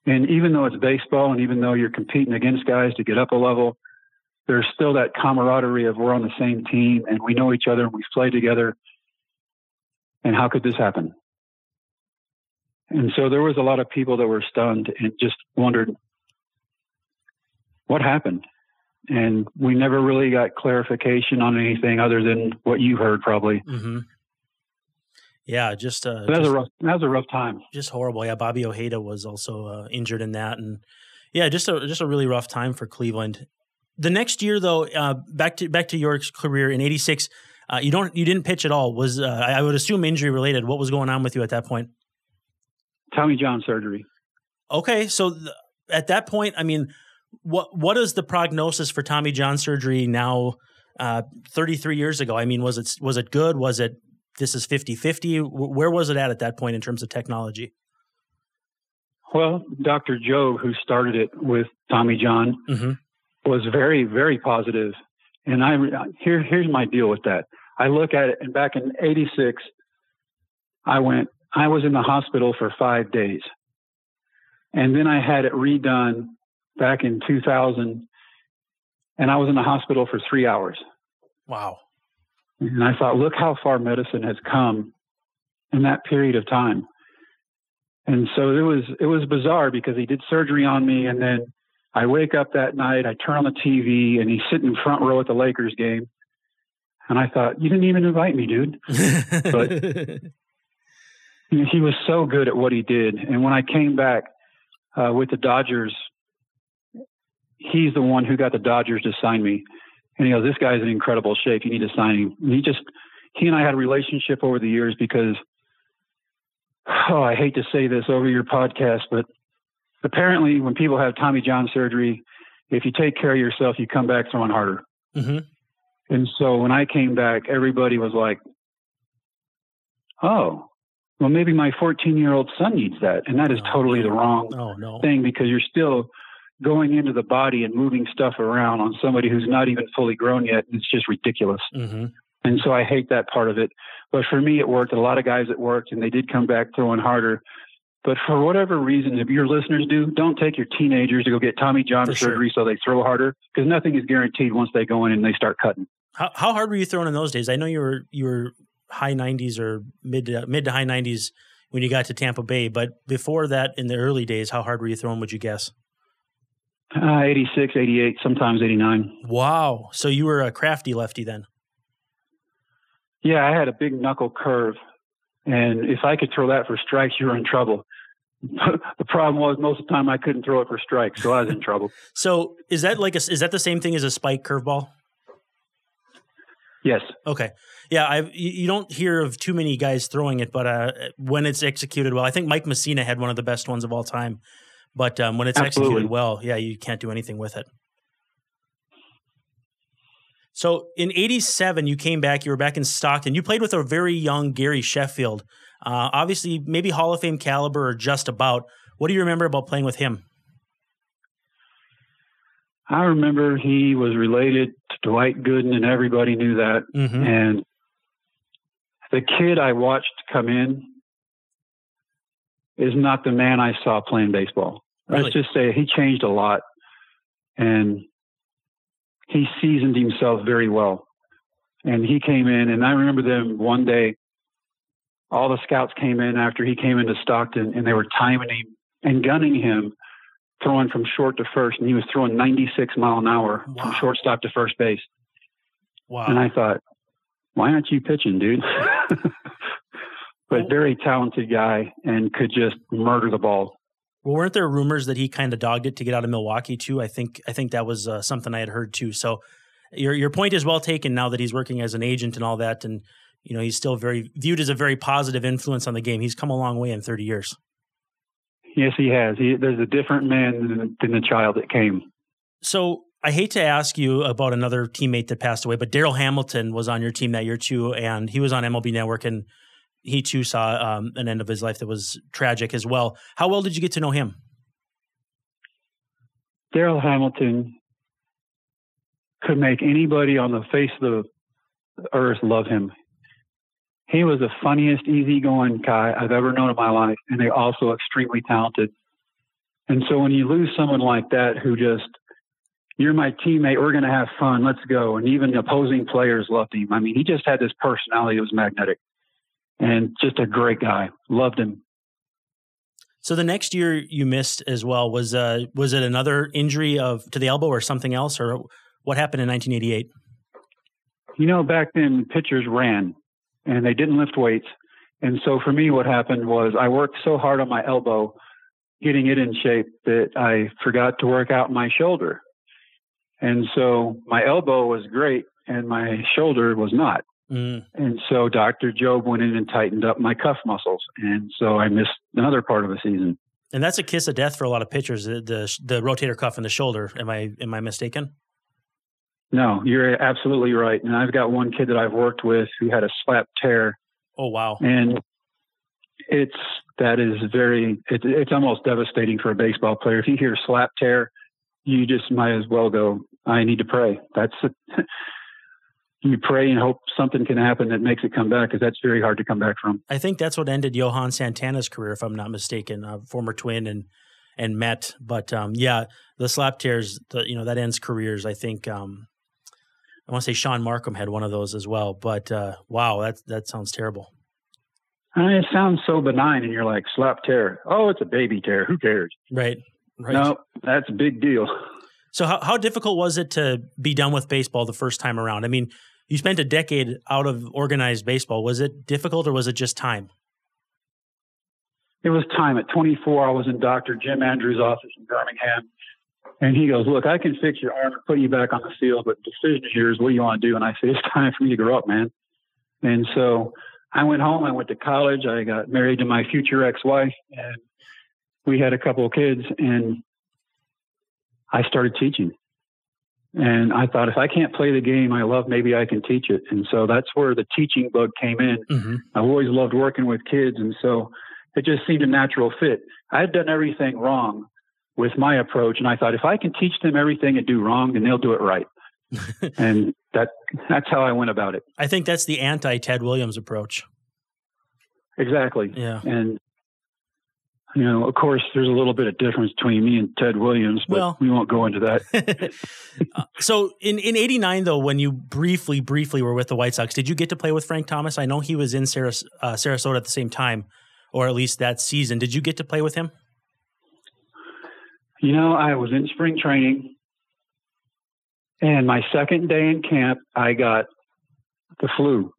D: And even though it's baseball, and even though you're competing against guys to get up a level, there's still that camaraderie of we're on the same team and we know each other and we've played together. And how could this happen? And so there was a lot of people that were stunned and just wondered what happened. And we never really got clarification on anything other than what you heard, probably.
B: Mm-hmm. Yeah, just uh,
D: that was
B: just,
D: a rough that was a rough time.
B: Just horrible. Yeah, Bobby Ojeda was also uh, injured in that, and yeah, just a just a really rough time for Cleveland. The next year, though, uh, back to back to York's career in '86, uh, you don't you didn't pitch at all. Was uh, I would assume injury related? What was going on with you at that point?
D: Tommy John surgery.
B: Okay, so th- at that point, I mean, what what is the prognosis for Tommy John surgery now? Uh, 33 years ago. I mean, was it was it good? Was it this is 50-50? Where was it at at that point in terms of technology?
D: Well, Dr. Jobe, who started it with Tommy John,
B: mm-hmm.
D: was very, very positive. And I here here's my deal with that. I look at it, and back in '86, I went. I was in the hospital for five days, and then I had it redone back in 2000, and I was in the hospital for three hours.
B: Wow.
D: And I thought, look how far medicine has come in that period of time. And so it was it was bizarre because he did surgery on me and then I wake up that night, I turn on the TV and he's sitting in front row at the Lakers game. And I thought, you didn't even invite me, dude. but he was so good at what he did. And when I came back uh, with the Dodgers, he's the one who got the Dodgers to sign me and he goes, "This guy's in incredible shape. You need to sign him." And he just he and I had a relationship over the years because oh, I hate to say this over your podcast, but apparently when people have Tommy John surgery, if you take care of yourself, you come back throwing harder.
B: Mm-hmm.
D: And so when I came back, everybody was like, "Oh, well, maybe my 14 year old son needs that," and that is
B: oh,
D: totally the wrong
B: oh, no.
D: thing because you're still going into the body and moving stuff around on somebody who's not even fully grown yet. It's just ridiculous.
B: Mm-hmm.
D: And so I hate that part of it. But for me, it worked. A lot of guys it worked, and they did come back throwing harder. But for whatever reason, if your listeners do, don't take your teenagers to go get Tommy John
B: For
D: surgery so they throw harder because nothing is guaranteed once they go in and they start cutting.
B: How how hard were you throwing in those days? I know you were you were high 90s or mid to, mid to high 90s when you got to Tampa Bay, but before that, in the early days, how hard were you throwing? Would you guess?
D: Uh, 86, 88, sometimes 89.
B: Wow! So you were a crafty lefty then.
D: Yeah, I had a big knuckle curve, and if I could throw that for strikes, you were in trouble. the problem was most of the time I couldn't throw it for strikes, so I was in trouble.
B: So is that like a is that the same thing as a spike curveball?
D: Yes.
B: Okay. Yeah, I you, don't hear of too many guys throwing it, but uh, when it's executed well, I think Mike Mussina had one of the best ones of all time. But um, when it's
D: Absolutely.
B: executed well, yeah, you can't do anything with it. So in '87, you came back. You were back in Stockton. You played with a very young Gary Sheffield. Uh, obviously, maybe Hall of Fame caliber or just about. What do you remember about playing with him?
D: I remember he was related to Dwight Gooden, and everybody knew that.
B: Mm-hmm.
D: And the kid I watched come in is not the man I saw playing baseball.
B: Really?
D: Let's just say he changed a lot, and he seasoned himself very well. And he came in, and I remember them one day. All the scouts came in after he came into Stockton, and they were timing him and gunning him, throwing from short to first, and he was throwing 96 mile an hour
B: Wow.
D: from shortstop to first base.
B: Wow.
D: And I thought, why aren't you pitching, dude? but very talented guy and could just murder the ball.
B: Well, weren't there rumors that he kind of dogged it to get out of Milwaukee too? I think I think that was uh, something I had heard too. So your your point is well taken. Now that he's working as an agent and all that, and you know he's still very viewed as a very positive influence on the game. He's come a long way in thirty years.
D: Yes, he has. He, there's a different man than, than the child that came.
B: So I hate to ask you about another teammate that passed away, but Darryl Hamilton was on your team that year too, and he was on MLB Network, and he too saw um, an end of his life that was tragic as well. How well did you get to know him?
D: Darryl Hamilton could make anybody on the face of the earth love him. He was the funniest, easygoing guy I've ever known in my life, and they also extremely talented. And so when you lose someone like that who just you're my teammate. We're going to have fun. Let's go. And even opposing players loved him. I mean, he just had this personality that was magnetic and just a great guy. Loved him.
B: So the next year you missed as well was uh, was it another injury of to the elbow or something else or what happened in 1988?
D: You know, back then pitchers ran and they didn't lift weights. And so for me, what happened was I worked so hard on my elbow, getting it in shape, that I forgot to work out my shoulder. And so my elbow was great and my shoulder was not. Mm. And so Dr. Jobe went in and tightened up my cuff muscles. And so I missed another part of the season.
B: And that's a kiss of death for a lot of pitchers, the, the, the rotator cuff in the shoulder. Am I am I mistaken?
D: No, you're absolutely right. And I've got one kid that I've worked with who had a slap tear.
B: Oh wow.
D: And it's that is very it, it's almost devastating for a baseball player. If you hear slap tear, you just might as well go, I need to pray. That's. you pray and hope something can happen that makes it come back because that's very hard to come back from.
B: I think that's what ended Johan Santana's career, if I'm not mistaken, a former twin and and Met. But um, yeah, the slap tears, the, you know, that ends careers. I think um, I want to say Sean Markham had one of those as well. But uh, wow, that that sounds terrible.
D: I mean, it sounds so benign, and you're like slap tear. Oh, it's a baby tear. Who cares?
B: Right. Right.
D: No, that's a big deal.
B: So how, how difficult was it to be done with baseball the first time around? I mean, you spent a decade out of organized baseball. Was it difficult or was it just time?
D: It was time. At 24, I was in Dr. Jim Andrews' office in Birmingham. And he goes, Look, I can fix your arm and put you back on the field, but the decision here is what do you want to do? And I said, It's time for me to grow up, man. And so I went home. I went to college. I got married to my future ex wife. And we had a couple of kids and I started teaching. And I thought, if I can't play the game I love, maybe I can teach it. And so that's where the teaching bug came in. Mm-hmm. I've always loved working with kids. And so it just seemed a natural fit. I had done everything wrong with my approach. And I thought, if I can teach them everything and do wrong, then they'll do it right. and that that's how I went about it.
B: I think that's the anti Ted Williams approach.
D: Exactly.
B: Yeah.
D: And you know, of course, there's a little bit of difference between me and Ted Williams, but well, we won't go into that.
B: uh, so in, in 89, though, when you briefly, briefly were with the White Sox, did you get to play with Frank Thomas? I know he was in Saras- uh, Sarasota at the same time, or at least that season. Did you get to play with him?
D: You know, I was in spring training, and my second day in camp, I got the flu.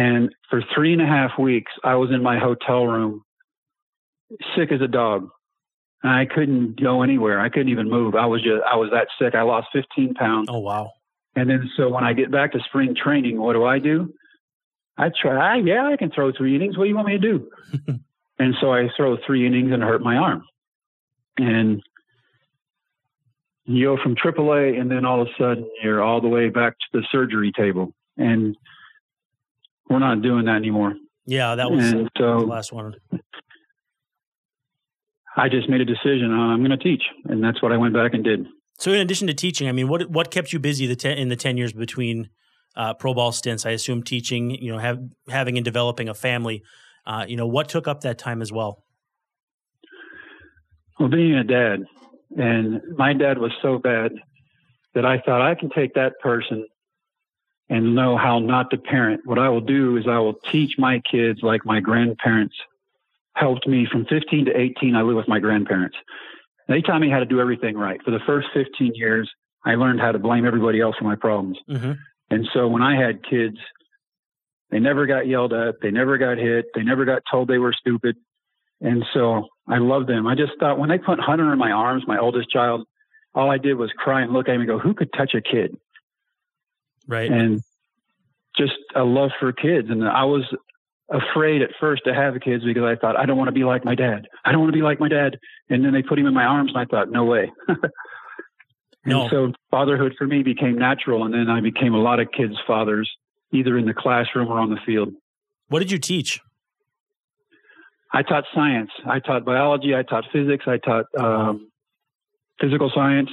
D: And for three and a half weeks, I was in my hotel room, sick as a dog. And I couldn't go anywhere. I couldn't even move. I was just, I was that sick. I lost 15 pounds.
B: Oh, wow.
D: And then, so when I get back to spring training, what do I do? I try, yeah, I can throw three innings. What do you want me to do? and so I throw three innings and hurt my arm. And you go from AAA, and then all of a sudden you're all the way back to the surgery table. And we're not doing that anymore.
B: Yeah, that was and so, the last one.
D: I just made a decision. Uh, I'm going to teach, and that's what I went back and did.
B: So, in addition to teaching, I mean, what what kept you busy the ten, in the ten years between uh, pro ball stints? I assume teaching, you know, have, having and developing a family. Uh, you know, what took up that time as well?
D: Well, being a dad, and my dad was so bad that I thought I can take that person and know how not to parent. What I will do is I will teach my kids like my grandparents helped me from 15 to 18. I lived with my grandparents. They taught me how to do everything right. For the first 15 years, I learned how to blame everybody else for my problems. Mm-hmm. And so when I had kids, they never got yelled at, they never got hit, they never got told they were stupid. And so I loved them. I just thought when they put Hunter in my arms, my oldest child, all I did was cry and look at him and go, who could touch a kid?
B: Right.
D: And just a love for kids. And I was afraid at first to have kids because I thought, I don't want to be like my dad. I don't want to be like my dad. And then they put him in my arms and I thought, no way.
B: no.
D: And so fatherhood for me became natural. And then I became a lot of kids' fathers, either in the classroom or on the field.
B: What did you teach?
D: I taught science. I taught biology. I taught physics. I taught um, physical science.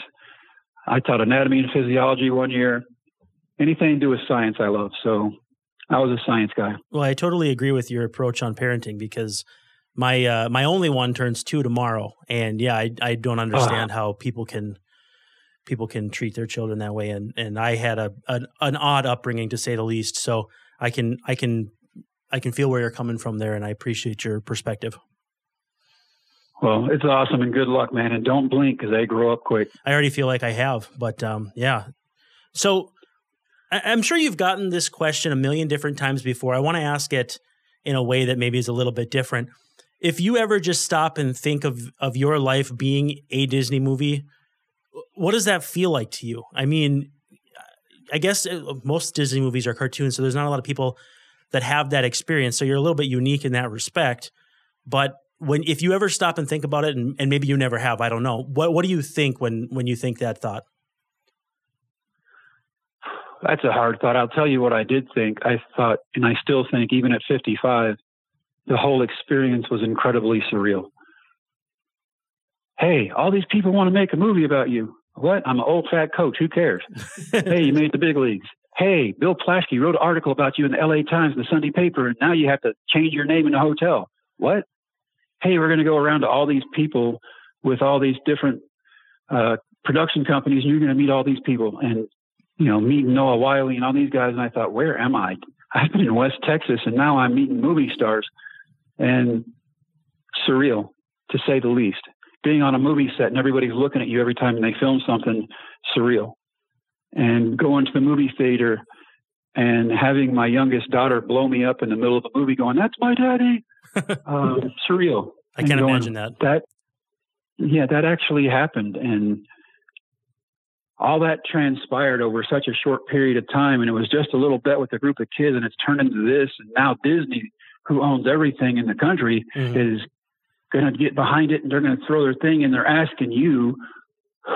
D: I taught anatomy and physiology one year. Anything to do with science, I love. So I was a science guy.
B: Well, I totally agree with your approach on parenting because my uh, my only one turns two tomorrow, and yeah, I I don't understand uh, how people can people can treat their children that way, and and I had a an, an odd upbringing to say the least. So I can I can I can feel where you're coming from there, and I appreciate your perspective.
D: Well, it's awesome and good luck, man. And don't blink because they grow up quick.
B: I already feel like I have, but um, yeah. So I'm sure you've gotten this question a million different times before. I want to ask it in a way that maybe is a little bit different. If you ever just stop and think of of your life being a Disney movie, what does that feel like to you? I mean, I guess uh, most Disney movies are cartoons, so there's not a lot of people that have that experience. So you're a little bit unique in that respect. But when if you ever stop and think about it, and, and maybe you never have, I don't know. What what do you think when when you think that thought?
D: That's a hard thought. I'll tell you what I did think. I thought, and I still think, even at 55, the whole experience was incredibly surreal. Hey, all these people want to make a movie about you. What? I'm an old fat coach. Who cares? hey, you made the big leagues hey, Bill Plaschke wrote an article about you in the LA Times, the Sunday paper, and now you have to change your name in a hotel. What? Hey, we're going to go around to all these people with all these different uh, production companies, and you're going to meet all these people. And, you know, meeting Noah Wyle and all these guys. And I thought, where am I? I've been in West Texas, and now I'm meeting movie stars. And surreal, to say the least. Being on a movie set and everybody's looking at you every time they film something, surreal and going to the movie theater and having my youngest daughter blow me up in the middle of the movie going, that's my daddy. um, surreal.
B: I can't going, imagine that.
D: That, yeah, that actually happened. And all that transpired over such a short period of time. And it was just a little bet with a group of kids and it's turned into this. And now Disney, who owns everything in the country, mm-hmm. is going to get behind it and they're going to throw their thing and they're asking you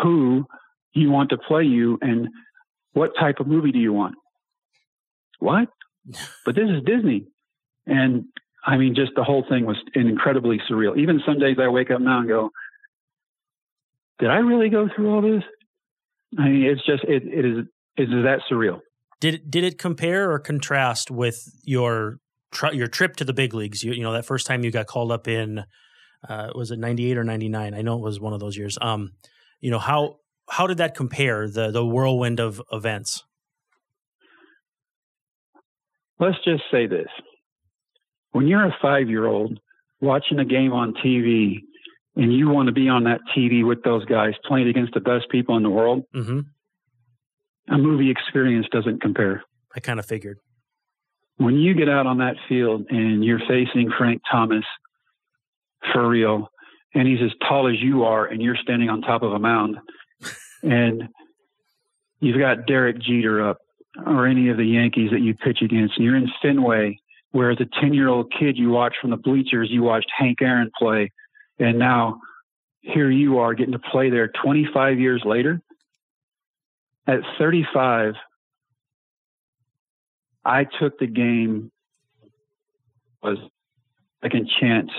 D: who you want to play you and what type of movie do you want? What? But this is Disney. And I mean, just the whole thing was incredibly surreal. Even some days I wake up now and go, did I really go through all this? I mean, it's just, it, it is, it is that surreal.
B: Did, did it compare or contrast with your, your trip to the big leagues? You, you know, that first time you got called up in, uh, was it 98 or 99? I know it was one of those years. Um, you know, how, how did that compare the the whirlwind of events?
D: Let's just say this: when you're a five year old watching a game on TV and you want to be on that TV with those guys playing against the best people in the world, mm-hmm. a movie experience doesn't compare.
B: I kind of figured.
D: When you get out on that field and you're facing Frank Thomas for real, and he's as tall as you are, and you're standing on top of a mound, and you've got Derek Jeter up or any of the Yankees that you pitch against, and you're in Fenway, where as a 10 year old kid you watched from the bleachers, you watched Hank Aaron play, and now here you are getting to play there 25 years later. At 35, I took the game was second chance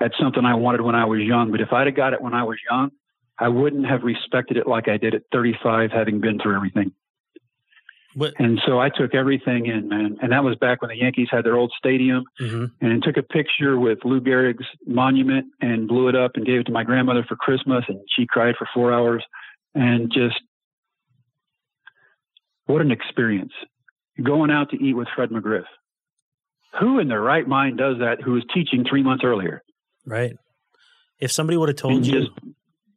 D: at something I wanted when I was young. But if I'd have got it when I was young, I wouldn't have respected it like I did at 35, having been through everything. What? And so I took everything in, man. And that was back when the Yankees had their old stadium mm-hmm. and took a picture with Lou Gehrig's monument and blew it up and gave it to my grandmother for Christmas. And she cried for four hours. And just what an experience. Going out to eat with Fred McGriff. Who in their right mind does that who was teaching three months earlier?
B: Right. If somebody would have told and you just,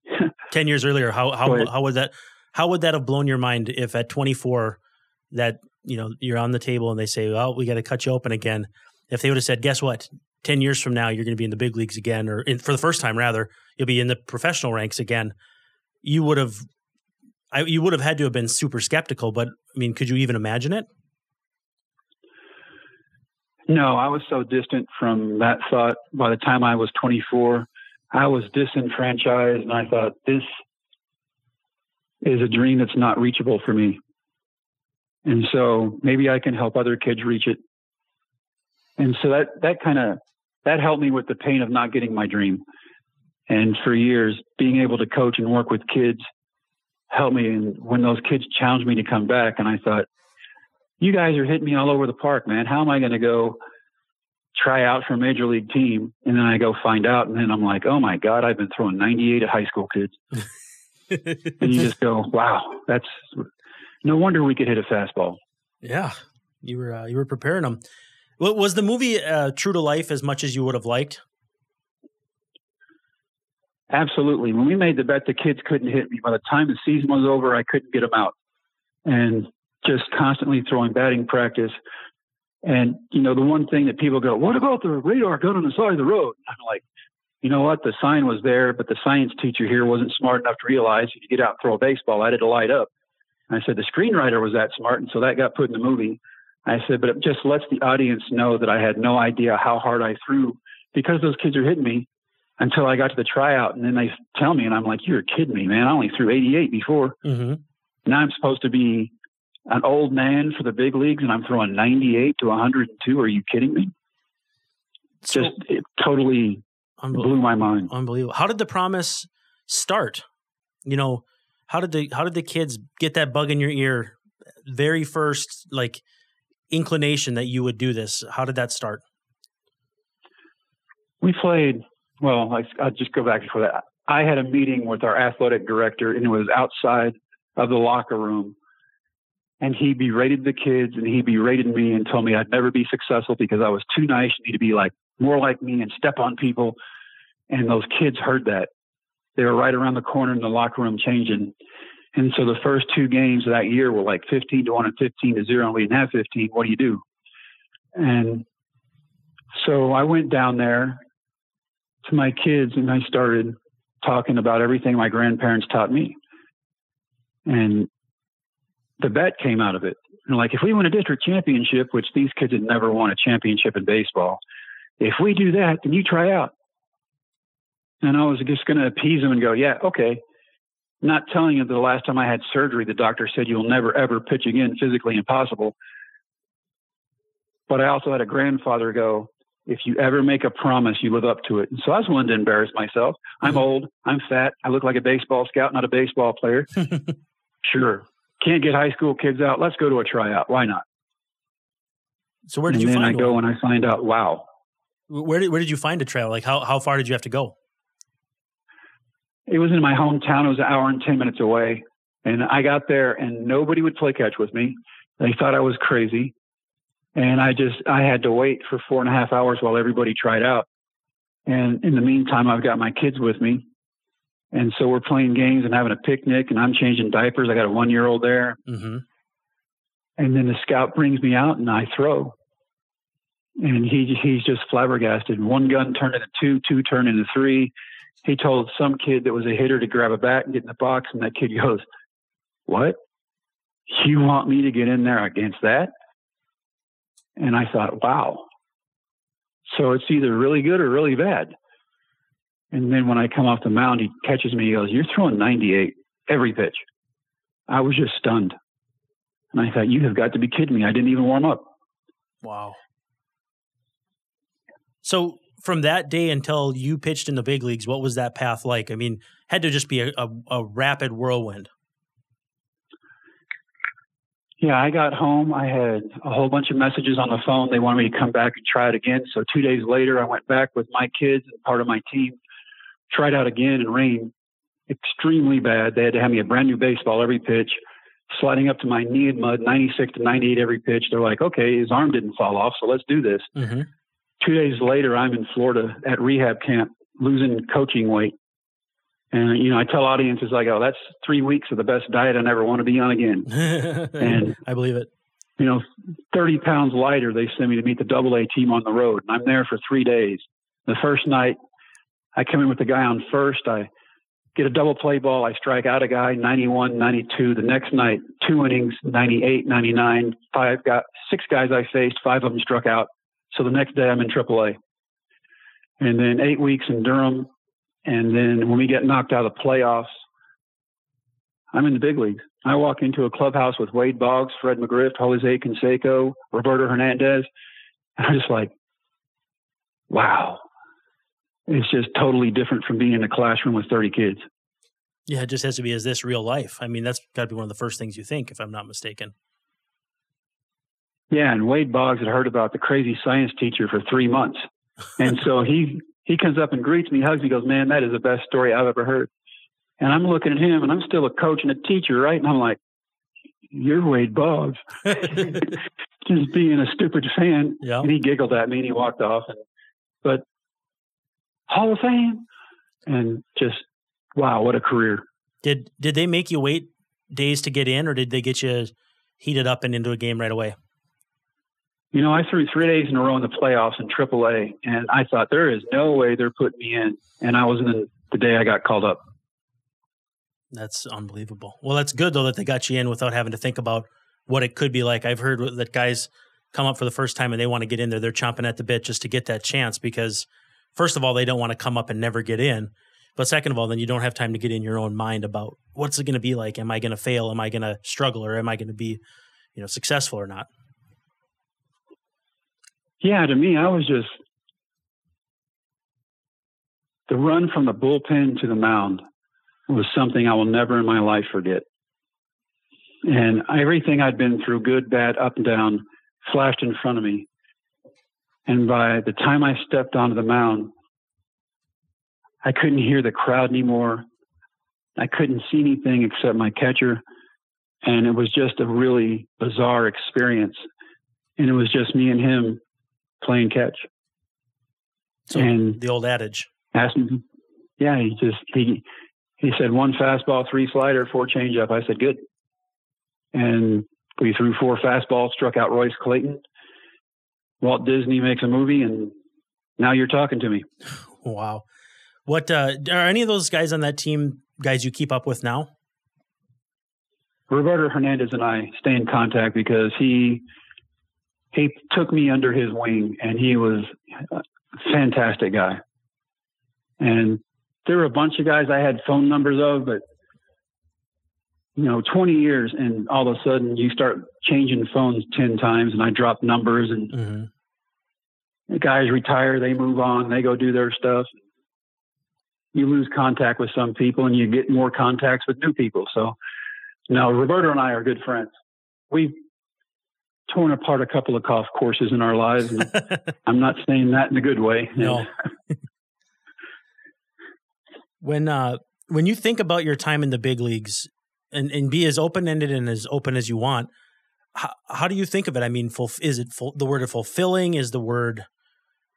B: 10 years earlier how how how would that how would that have blown your mind if at 24 that you know you're on the table and they say, "Well, we got to cut you open again." If they would have said, "Guess what? Ten years from now, you're going to be in the big leagues again, or in, for the first time, rather, you'll be in the professional ranks again," you would have, I, you would have had to have been super skeptical. But I mean, could you even imagine it?
D: No, I was so distant from that thought. By the time I was 24, I was disenfranchised, and I thought this is a dream that's not reachable for me. And so maybe I can help other kids reach it. And so that that kind of that helped me with the pain of not getting my dream. And for years, being able to coach and work with kids helped me. And when those kids challenged me to come back, and I thought, you guys are hitting me all over the park, man. How am I going to go try out for a major league team? And then I go find out, and then I'm like, oh my God, I've been throwing 98 at high school kids. and you just go, wow, that's no wonder we could hit a fastball.
B: Yeah, you were uh, you were preparing them. Was the movie uh, true to life as much as you would have liked?
D: Absolutely. When we made the bet, the kids couldn't hit me. By the time the season was over, I couldn't get them out. And just constantly throwing batting practice. And, you know, the one thing that people go, what about the radar gun on the side of the road? I'm like, you know what? The sign was there, but the science teacher here wasn't smart enough to realize if you get out and throw a baseball at it, it'll light up. And I said, the screenwriter was that smart. And so that got put in the movie. I said, but it just lets the audience know that I had no idea how hard I threw because those kids are hitting me until I got to the tryout. And then they tell me, and I'm like, you're kidding me, man. I only threw 88 before. Mm-hmm. Now I'm supposed to be an old man for the big leagues and I'm throwing 98 to 102. Are you kidding me? So, Just it totally blew my mind.
B: Unbelievable. How did the promise start? You know, how did the how did the kids get that bug in your ear? Very first like inclination that you would do this. How did that start?
D: We played. Well, I, I'll just go back before that. I had a meeting with our athletic director, and it was outside of the locker room and he berated the kids and he berated me and told me I'd never be successful because I was too nice. You need to be like more like me and step on people. And those kids heard that. They were right around the corner in the locker room changing. And so the first two games of that year were like 15 to 1 and 15 to 0, and we didn't have 15. What do you do? And so I went down there to my kids and I started talking about everything my grandparents taught me. And the bet came out of it. And like, if we win a district championship, which these kids had never won a championship in baseball, if we do that, then you try out. And I was just going to appease him and go, yeah, okay. Not telling that the last time I had surgery, the doctor said you'll never ever pitch again, physically impossible. But I also had a grandfather go, if you ever make a promise, you live up to it. And so I was willing to embarrass myself. I'm mm-hmm. old, I'm fat, I look like a baseball scout, not a baseball player. sure, can't get high school kids out. Let's go to a tryout. Why not?
B: So where did
D: and
B: you
D: then
B: find
D: I go and I find out, wow.
B: Where did where did you find a trail? Like how how far did you have to go?
D: It was in my hometown. It was an hour and ten minutes away. And I got there and nobody would play catch with me. They thought I was crazy. And I just I had to wait for four and a half hours while everybody tried out. And in the meantime I've got my kids with me and so we're playing games and having a picnic, and I'm changing diapers. I got a one year old there. Mm-hmm. And then the scout brings me out, and I throw. And he he's just flabbergasted. One gun turned into two, two turned into three. He told some kid that was a hitter to grab a bat and get in the box, and that kid goes, "What? You want me to get in there against that?" And I thought, "Wow." So it's either really good or really bad. And then when I come off the mound, he catches me. He goes, You're throwing 98 every pitch. I was just stunned. And I thought, You have got to be kidding me. I didn't even warm up.
B: Wow. So from that day until you pitched in the big leagues, what was that path like? I mean, had to just be a, a, a rapid whirlwind.
D: Yeah, I got home. I had a whole bunch of messages on the phone. They wanted me to come back and try it again. So two days later, I went back with my kids and part of my team tried out again in rain, extremely bad. They had to have me a brand new baseball every pitch, sliding up to my knee in mud, 96 to 98 every pitch. They're like, okay, his arm didn't fall off, so let's do this. Mm-hmm. Two days later, I'm in Florida at rehab camp, losing coaching weight. And you know, I tell audiences, I go, oh, "That's three weeks of the best diet I never want to be on again."
B: and I believe it.
D: you know, 30 pounds lighter, they send me to meet the double A team on the road. And I'm there for three days. The first night, I come in with the guy on first. I get a double play ball. I strike out a guy, 91, 92. The next night, two innings, 98, 99. Five got six guys I faced, five of them struck out. So the next day, I'm in AAA. And then eight weeks in Durham. And then when we get knocked out of the playoffs, I'm in the big leagues. I walk into a clubhouse with Wade Boggs, Fred McGriff, Jose Canseco, Roberto Hernandez. And I'm just like, wow. It's just totally different from being in a classroom with 30 kids.
B: Yeah, it just has to be, is this real life? I mean, that's got to be one of the first things you think, if I'm not mistaken.
D: Yeah, and Wade Boggs had heard about the crazy science teacher for three months. And so he he comes up and greets me, hugs me, goes, Man, that is the best story I've ever heard. And I'm looking at him and I'm still a coach and a teacher, right? And I'm like, You're Wade Boggs. Just being a stupid fan.
B: Yeah.
D: And he giggled at me and he walked off. But Hall of Fame and just wow, what a career.
B: Did did they make you wait days to get in or did they get you heated up and into a game right away?
D: You know, I threw three days in a row in the playoffs in AAA, and I thought there is no way they're putting me in. And I was in the day I got called up.
B: That's unbelievable. Well, that's good though that they got you in without having to think about what it could be like. I've heard that guys come up for the first time and they want to get in there. They're chomping at the bit just to get that chance because, first of all, they don't want to come up and never get in. But second of all, then you don't have time to get in your own mind about what's it going to be like. Am I going to fail? Am I going to struggle? Or am I going to be, you know, successful or not?
D: Yeah, to me, I was just the run from the bullpen to the mound was something I will never in my life forget. And everything I'd been through, good, bad, up and down, flashed in front of me. And by the time I stepped onto the mound, I couldn't hear the crowd anymore. I couldn't see anything except my catcher. And it was just a really bizarre experience. And it was just me and him playing catch.
B: So
D: And-
B: the old adage.
D: Asked him, yeah, he just, he, he said one fastball, three slider, four changeup. I said, good. And we threw four fastballs, struck out Royce Clayton. Walt Disney makes a movie, and now you're talking to me.
B: Wow. What uh, are any of those guys on that team guys you keep up with now?
D: Roberto Hernandez and I stay in contact because he he took me under his wing, and he was a fantastic guy. And there were a bunch of guys I had phone numbers of, but you know, 20 years, and all of a sudden you start changing phones 10 times, and I drop numbers, and
B: Mm-hmm.
D: the guys retire, they move on, they go do their stuff. You lose contact with some people, and you get more contacts with new people. So now Roberto and I are good friends. We've torn apart a couple of golf courses in our lives, and I'm not saying that in a good way.
B: No. when uh, when you think about your time in the big leagues and, and be as open ended and as open as you want, how, how do you think of it? I mean, full, is it full, the word of fulfilling? Is the word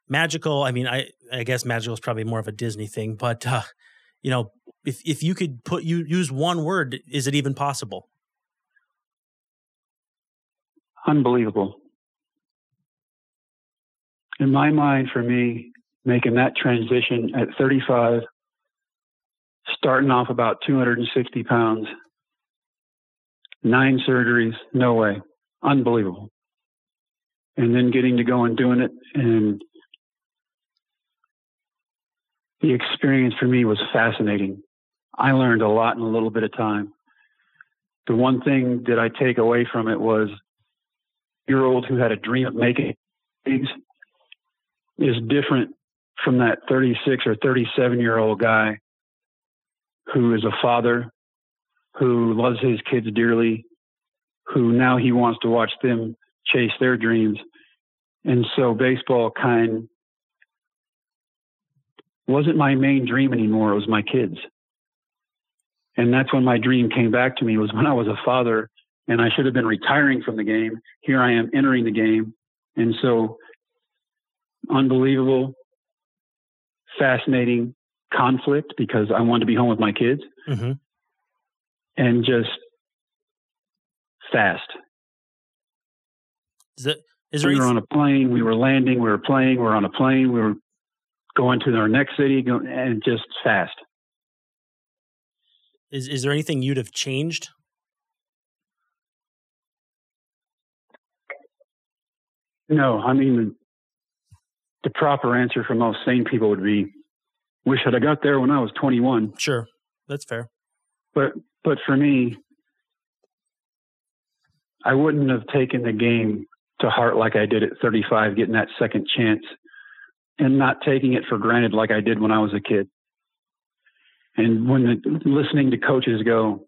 B: magical? I mean, I I guess magical is probably more of a Disney thing, but uh, you know, if if you could put you use one word, is it even possible?
D: Unbelievable. In my mind, for me, making that transition at 35, starting off about 260 pounds, nine surgeries, no way, unbelievable. And then getting to go and doing it, and the experience for me was fascinating. I learned a lot in a little bit of time. The one thing that I take away from it was year old who had a dream of making eggs is different from that 36 or 37 year old guy who is a father who loves his kids dearly who now he wants to watch them chase their dreams. And so baseball kind wasn't my main dream anymore. It was my kids. And that's when my dream came back to me was when i was a father and I should have been retiring from the game. Here I am entering the game. And so unbelievable, fascinating conflict because I wanted to be home with my kids
B: Mm-hmm.
D: and just fast.
B: Is, it, is there
D: we were on a plane. We were landing. We were playing. We were on a plane. We were going to our next city, and just fast.
B: is, is there anything you'd have changed?
D: No, I mean the, proper answer for most sane people would be, "Wish I'd have got there when I was 21."
B: Sure, that's fair.
D: But but for me, I wouldn't have taken the game to heart like I did at 35, getting that second chance, and not taking it for granted like I did when I was a kid. And when the, listening to coaches go,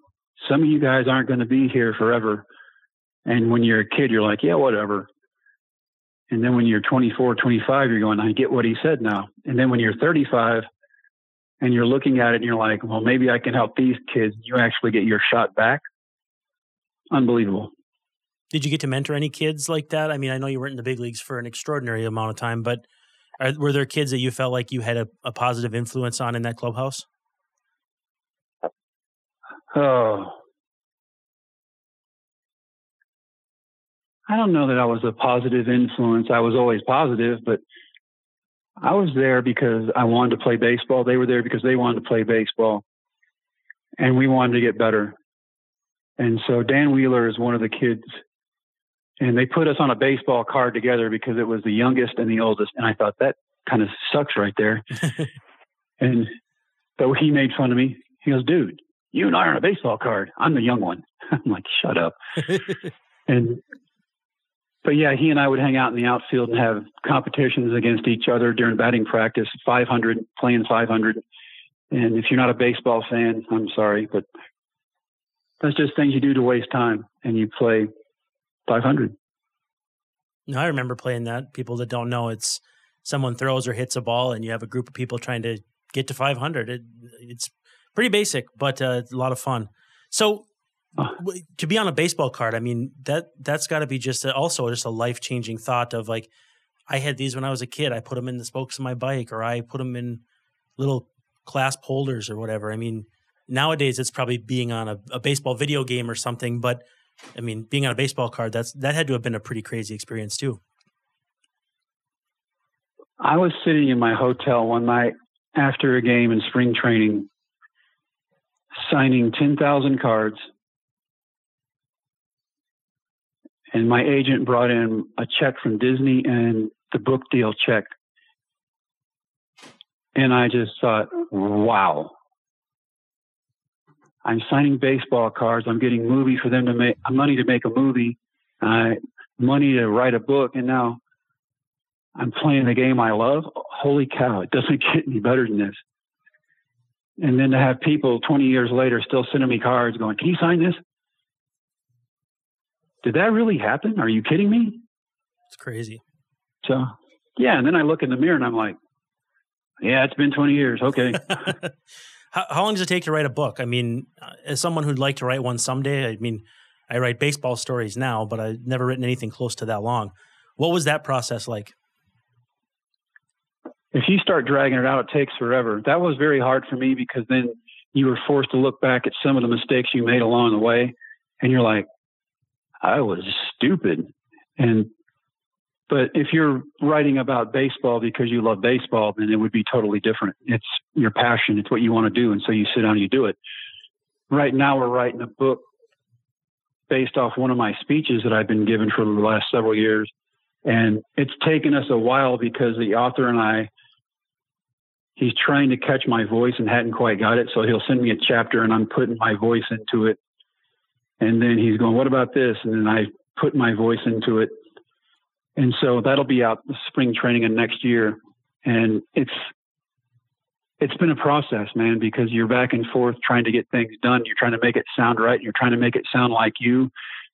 D: some of you guys aren't going to be here forever. And when you're a kid, you're like, yeah, whatever. And then when you're 24, 25, you're going, I get what he said now. And then when you're 35 and you're looking at it and you're like, well, maybe I can help these kids, you actually get your shot back. Unbelievable.
B: Did you get to mentor any kids like that? I mean, I know you weren't in the big leagues for an extraordinary amount of time, but are, were there kids that you felt like you had a, a positive influence on in that clubhouse?
D: Oh. I don't know that I was a positive influence. I was always positive, but I was there because I wanted to play baseball. They were there because they wanted to play baseball. And we wanted to get better. And so Dan Wheeler is one of the kids. And they put us on a baseball card together because it was the youngest and the oldest. And I thought that kind of sucks right there. and but he made fun of me. He goes, dude, you and I are on a baseball card. I'm the young one. I'm like, shut up. and but yeah, he and I would hang out in the outfield and have competitions against each other during batting practice, 500, playing 500. And if you're not a baseball fan, I'm sorry, but that's just things you do to waste time and you play 500.
B: No, I remember playing that. People that don't know, it's someone throws or hits a ball, and you have a group of people trying to get to 500. It, it's pretty basic, but uh, a lot of fun. So, to be on a baseball card, I mean that that's got to be just a, also just a life changing thought of like, I had these when I was a kid. I put them in the spokes of my bike, or I put them in little clasp holders or whatever. I mean, nowadays it's probably being on a, a baseball video game or something, but I mean, being on a baseball card, that's that had to have been a pretty crazy experience too.
D: I was sitting in my hotel one night after a game in spring training, signing 10,000 cards. And my agent brought in a check from Disney and the book deal check. And I just thought, wow. I'm signing baseball cards. I'm getting movie for them to make money to make a movie, uh, money to write a book. And now I'm playing the game I love. Holy cow, it doesn't get any better than this. And then to have people 20 years later still sending me cards going, Can you sign this? Did that really happen? Are you kidding me?
B: It's crazy.
D: So, yeah. And then I look in the mirror and I'm like, Yeah, it's been 20 years. Okay.
B: how, how long does it take to write a book? I mean, uh, as someone who'd like to write one someday, I mean, I write baseball stories now, but I've never written anything close to that long. What was that process like?
D: if you start dragging it out, it takes forever. That was very hard for me because then you were forced to look back at some of the mistakes you made along the way, and you're like, I was stupid. And but if you're writing about baseball because you love baseball, then it would be totally different. It's your passion. It's what you want to do, and so you sit down and you do it. Right now, we're writing a book based off one of my speeches that I've been given for the last several years. And it's taken us a while because the author and I, he's trying to catch my voice and hadn't quite got it. So he'll send me a chapter and I'm putting my voice into it. And then he's going, What about this? And then I put my voice into it. And so that'll be out the spring training of next year. And it's, it's been a process, man, because you're back and forth trying to get things done. You're trying to make it sound right. You're trying to make it sound like you.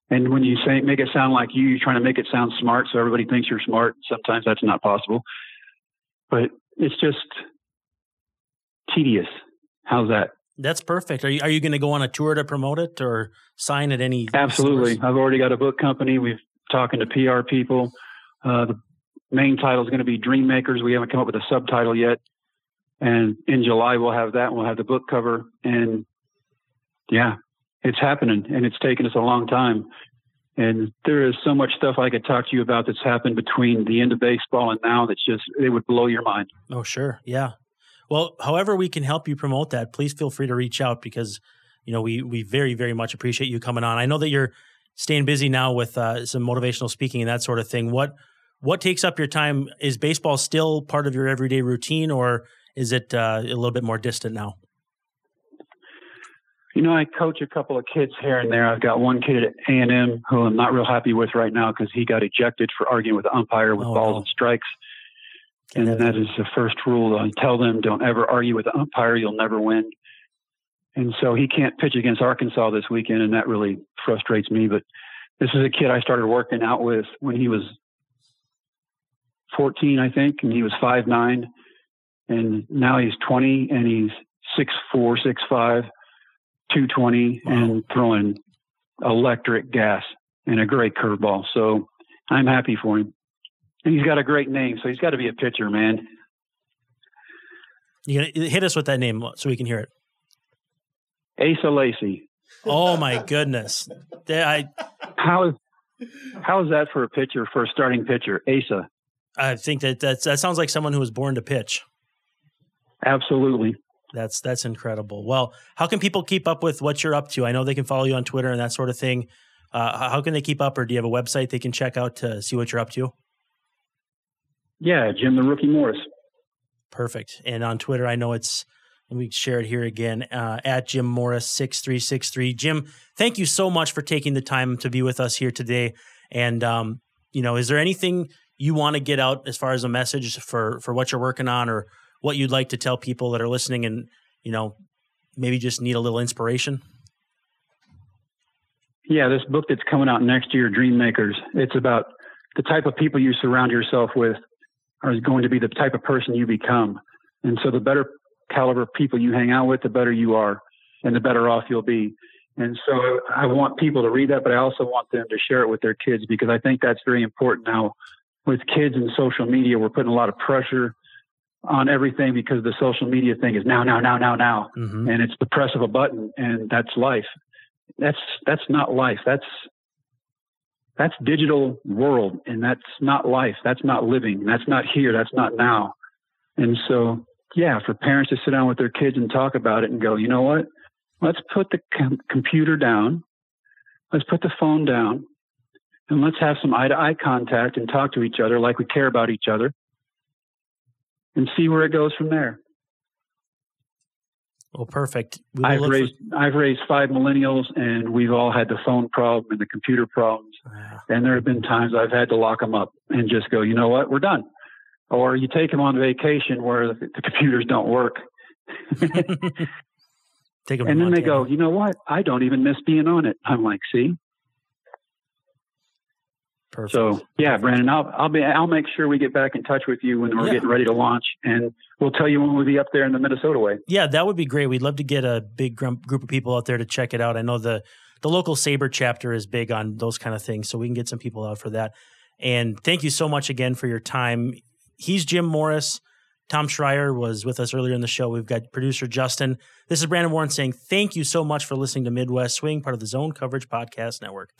D: And when you say make it sound like you, you're trying to make it sound smart so everybody thinks you're smart. Sometimes that's not possible. But it's just tedious. How's that?
B: That's perfect. Are you are you going to go on a tour to promote it or sign at any?
D: Absolutely.
B: stores?
D: I've already got a book company. We've talking to PR people. Uh, the main title is going to be Dream Makers. We haven't come up with a subtitle yet. And in July we'll have that. We'll have the book cover. And yeah, it's happening, and it's taken us a long time. And there is so much stuff I could talk to you about that's happened between the end of baseball and now that's just, it would blow your mind.
B: Oh, sure. Yeah. Well, however we can help you promote that, please feel free to reach out because, you know, we, we very, very much appreciate you coming on. I know that you're staying busy now with uh, some motivational speaking and that sort of thing. What, what takes up your time? Is baseball still part of your everyday routine or is it uh, a little bit more distant now?
D: You know, I coach a couple of kids here and there. I've got one kid at A and M who I'm not real happy with right now because he got ejected for arguing with the umpire with
B: Oh,
D: balls
B: no.
D: and strikes. And that is the first rule. I tell them, don't ever argue with the umpire. You'll never win. And so he can't pitch against Arkansas this weekend, and that really frustrates me. But this is a kid I started working out with when he was 14, I think, and he was five nine, and now he's 20, and he's six four, six five, 220,
B: Wow.
D: and throwing electric gas and a great curveball. So I'm happy for him. And he's got a great name, so he's got to be a pitcher, man.
B: You gonna hit us with that name so we can hear it.
D: Asa Lacy.
B: Oh my goodness! I
D: How is how is that for a pitcher for a starting pitcher? Asa,
B: I think that that's, that sounds like someone who was born to pitch.
D: absolutely.
B: That's that's incredible. Well, how can people keep up with what you're up to? I know they can follow you on Twitter and that sort of thing. Uh, how can they keep up, or do you have a website they can check out to see what you're up to?
D: Yeah, Jim the Rookie Morris.
B: Perfect. And on Twitter, I know it's and we share it here again uh, at Jim Morris six three six three. Jim, thank you so much for taking the time to be with us here today. And um, you know, is there anything you want to get out as far as a message for for what you're working on, or what you'd like to tell people that are listening, and you know, maybe just need a little inspiration?
D: Yeah, this book that's coming out next year, Dream Makers. It's about the type of people you surround yourself with are going to be the type of person you become. And so the better caliber of people you hang out with, the better you are and the better off you'll be. And so I want people to read that, but I also want them to share it with their kids because I think that's very important now. With kids and social media, we're putting a lot of pressure on everything because the social media thing is now, now, now, now, now
B: Mm-hmm.
D: and it's the press of a button and that's life that's that's not life that's that's digital world and that's not life. That's not living. That's not here. That's not now. And so yeah for parents to sit down with their kids and talk about it and go you know what? Let's put the com- computer down. Let's put the phone down. And let's have some eye to eye contact and talk to each other like we care about each other and see where it goes from there
B: Well, perfect. We
D: I've
B: look for-
D: raised I've raised five millennials, and we've all had the phone problem and the computer problems.
B: Yeah.
D: And there have been times I've had to lock them up and just go, you know what, we're done. Or you take them on vacation where the, computers don't work,
B: Take 'em to
D: and then they go, you know what, I don't even miss being on it. I'm like, see.
B: Perfect.
D: So yeah, Brandon, I'll I'll be I'll make sure we get back in touch with you when we're
B: Yeah.
D: getting ready to launch, and we'll tell you when we'll be up there in the Minnesota way.
B: Yeah, that would be great. We'd love to get a big group of people out there to check it out. I know the the local SABR chapter is big on those kind of things, so we can get some people out for that. And thank you so much again for your time. He's Jim Morris. Tom Schreier was with us earlier in the show. We've got producer Justin. This is Brandon Warne saying thank you so much for listening to Midwest Swing, part of the Zone Coverage Podcast Network.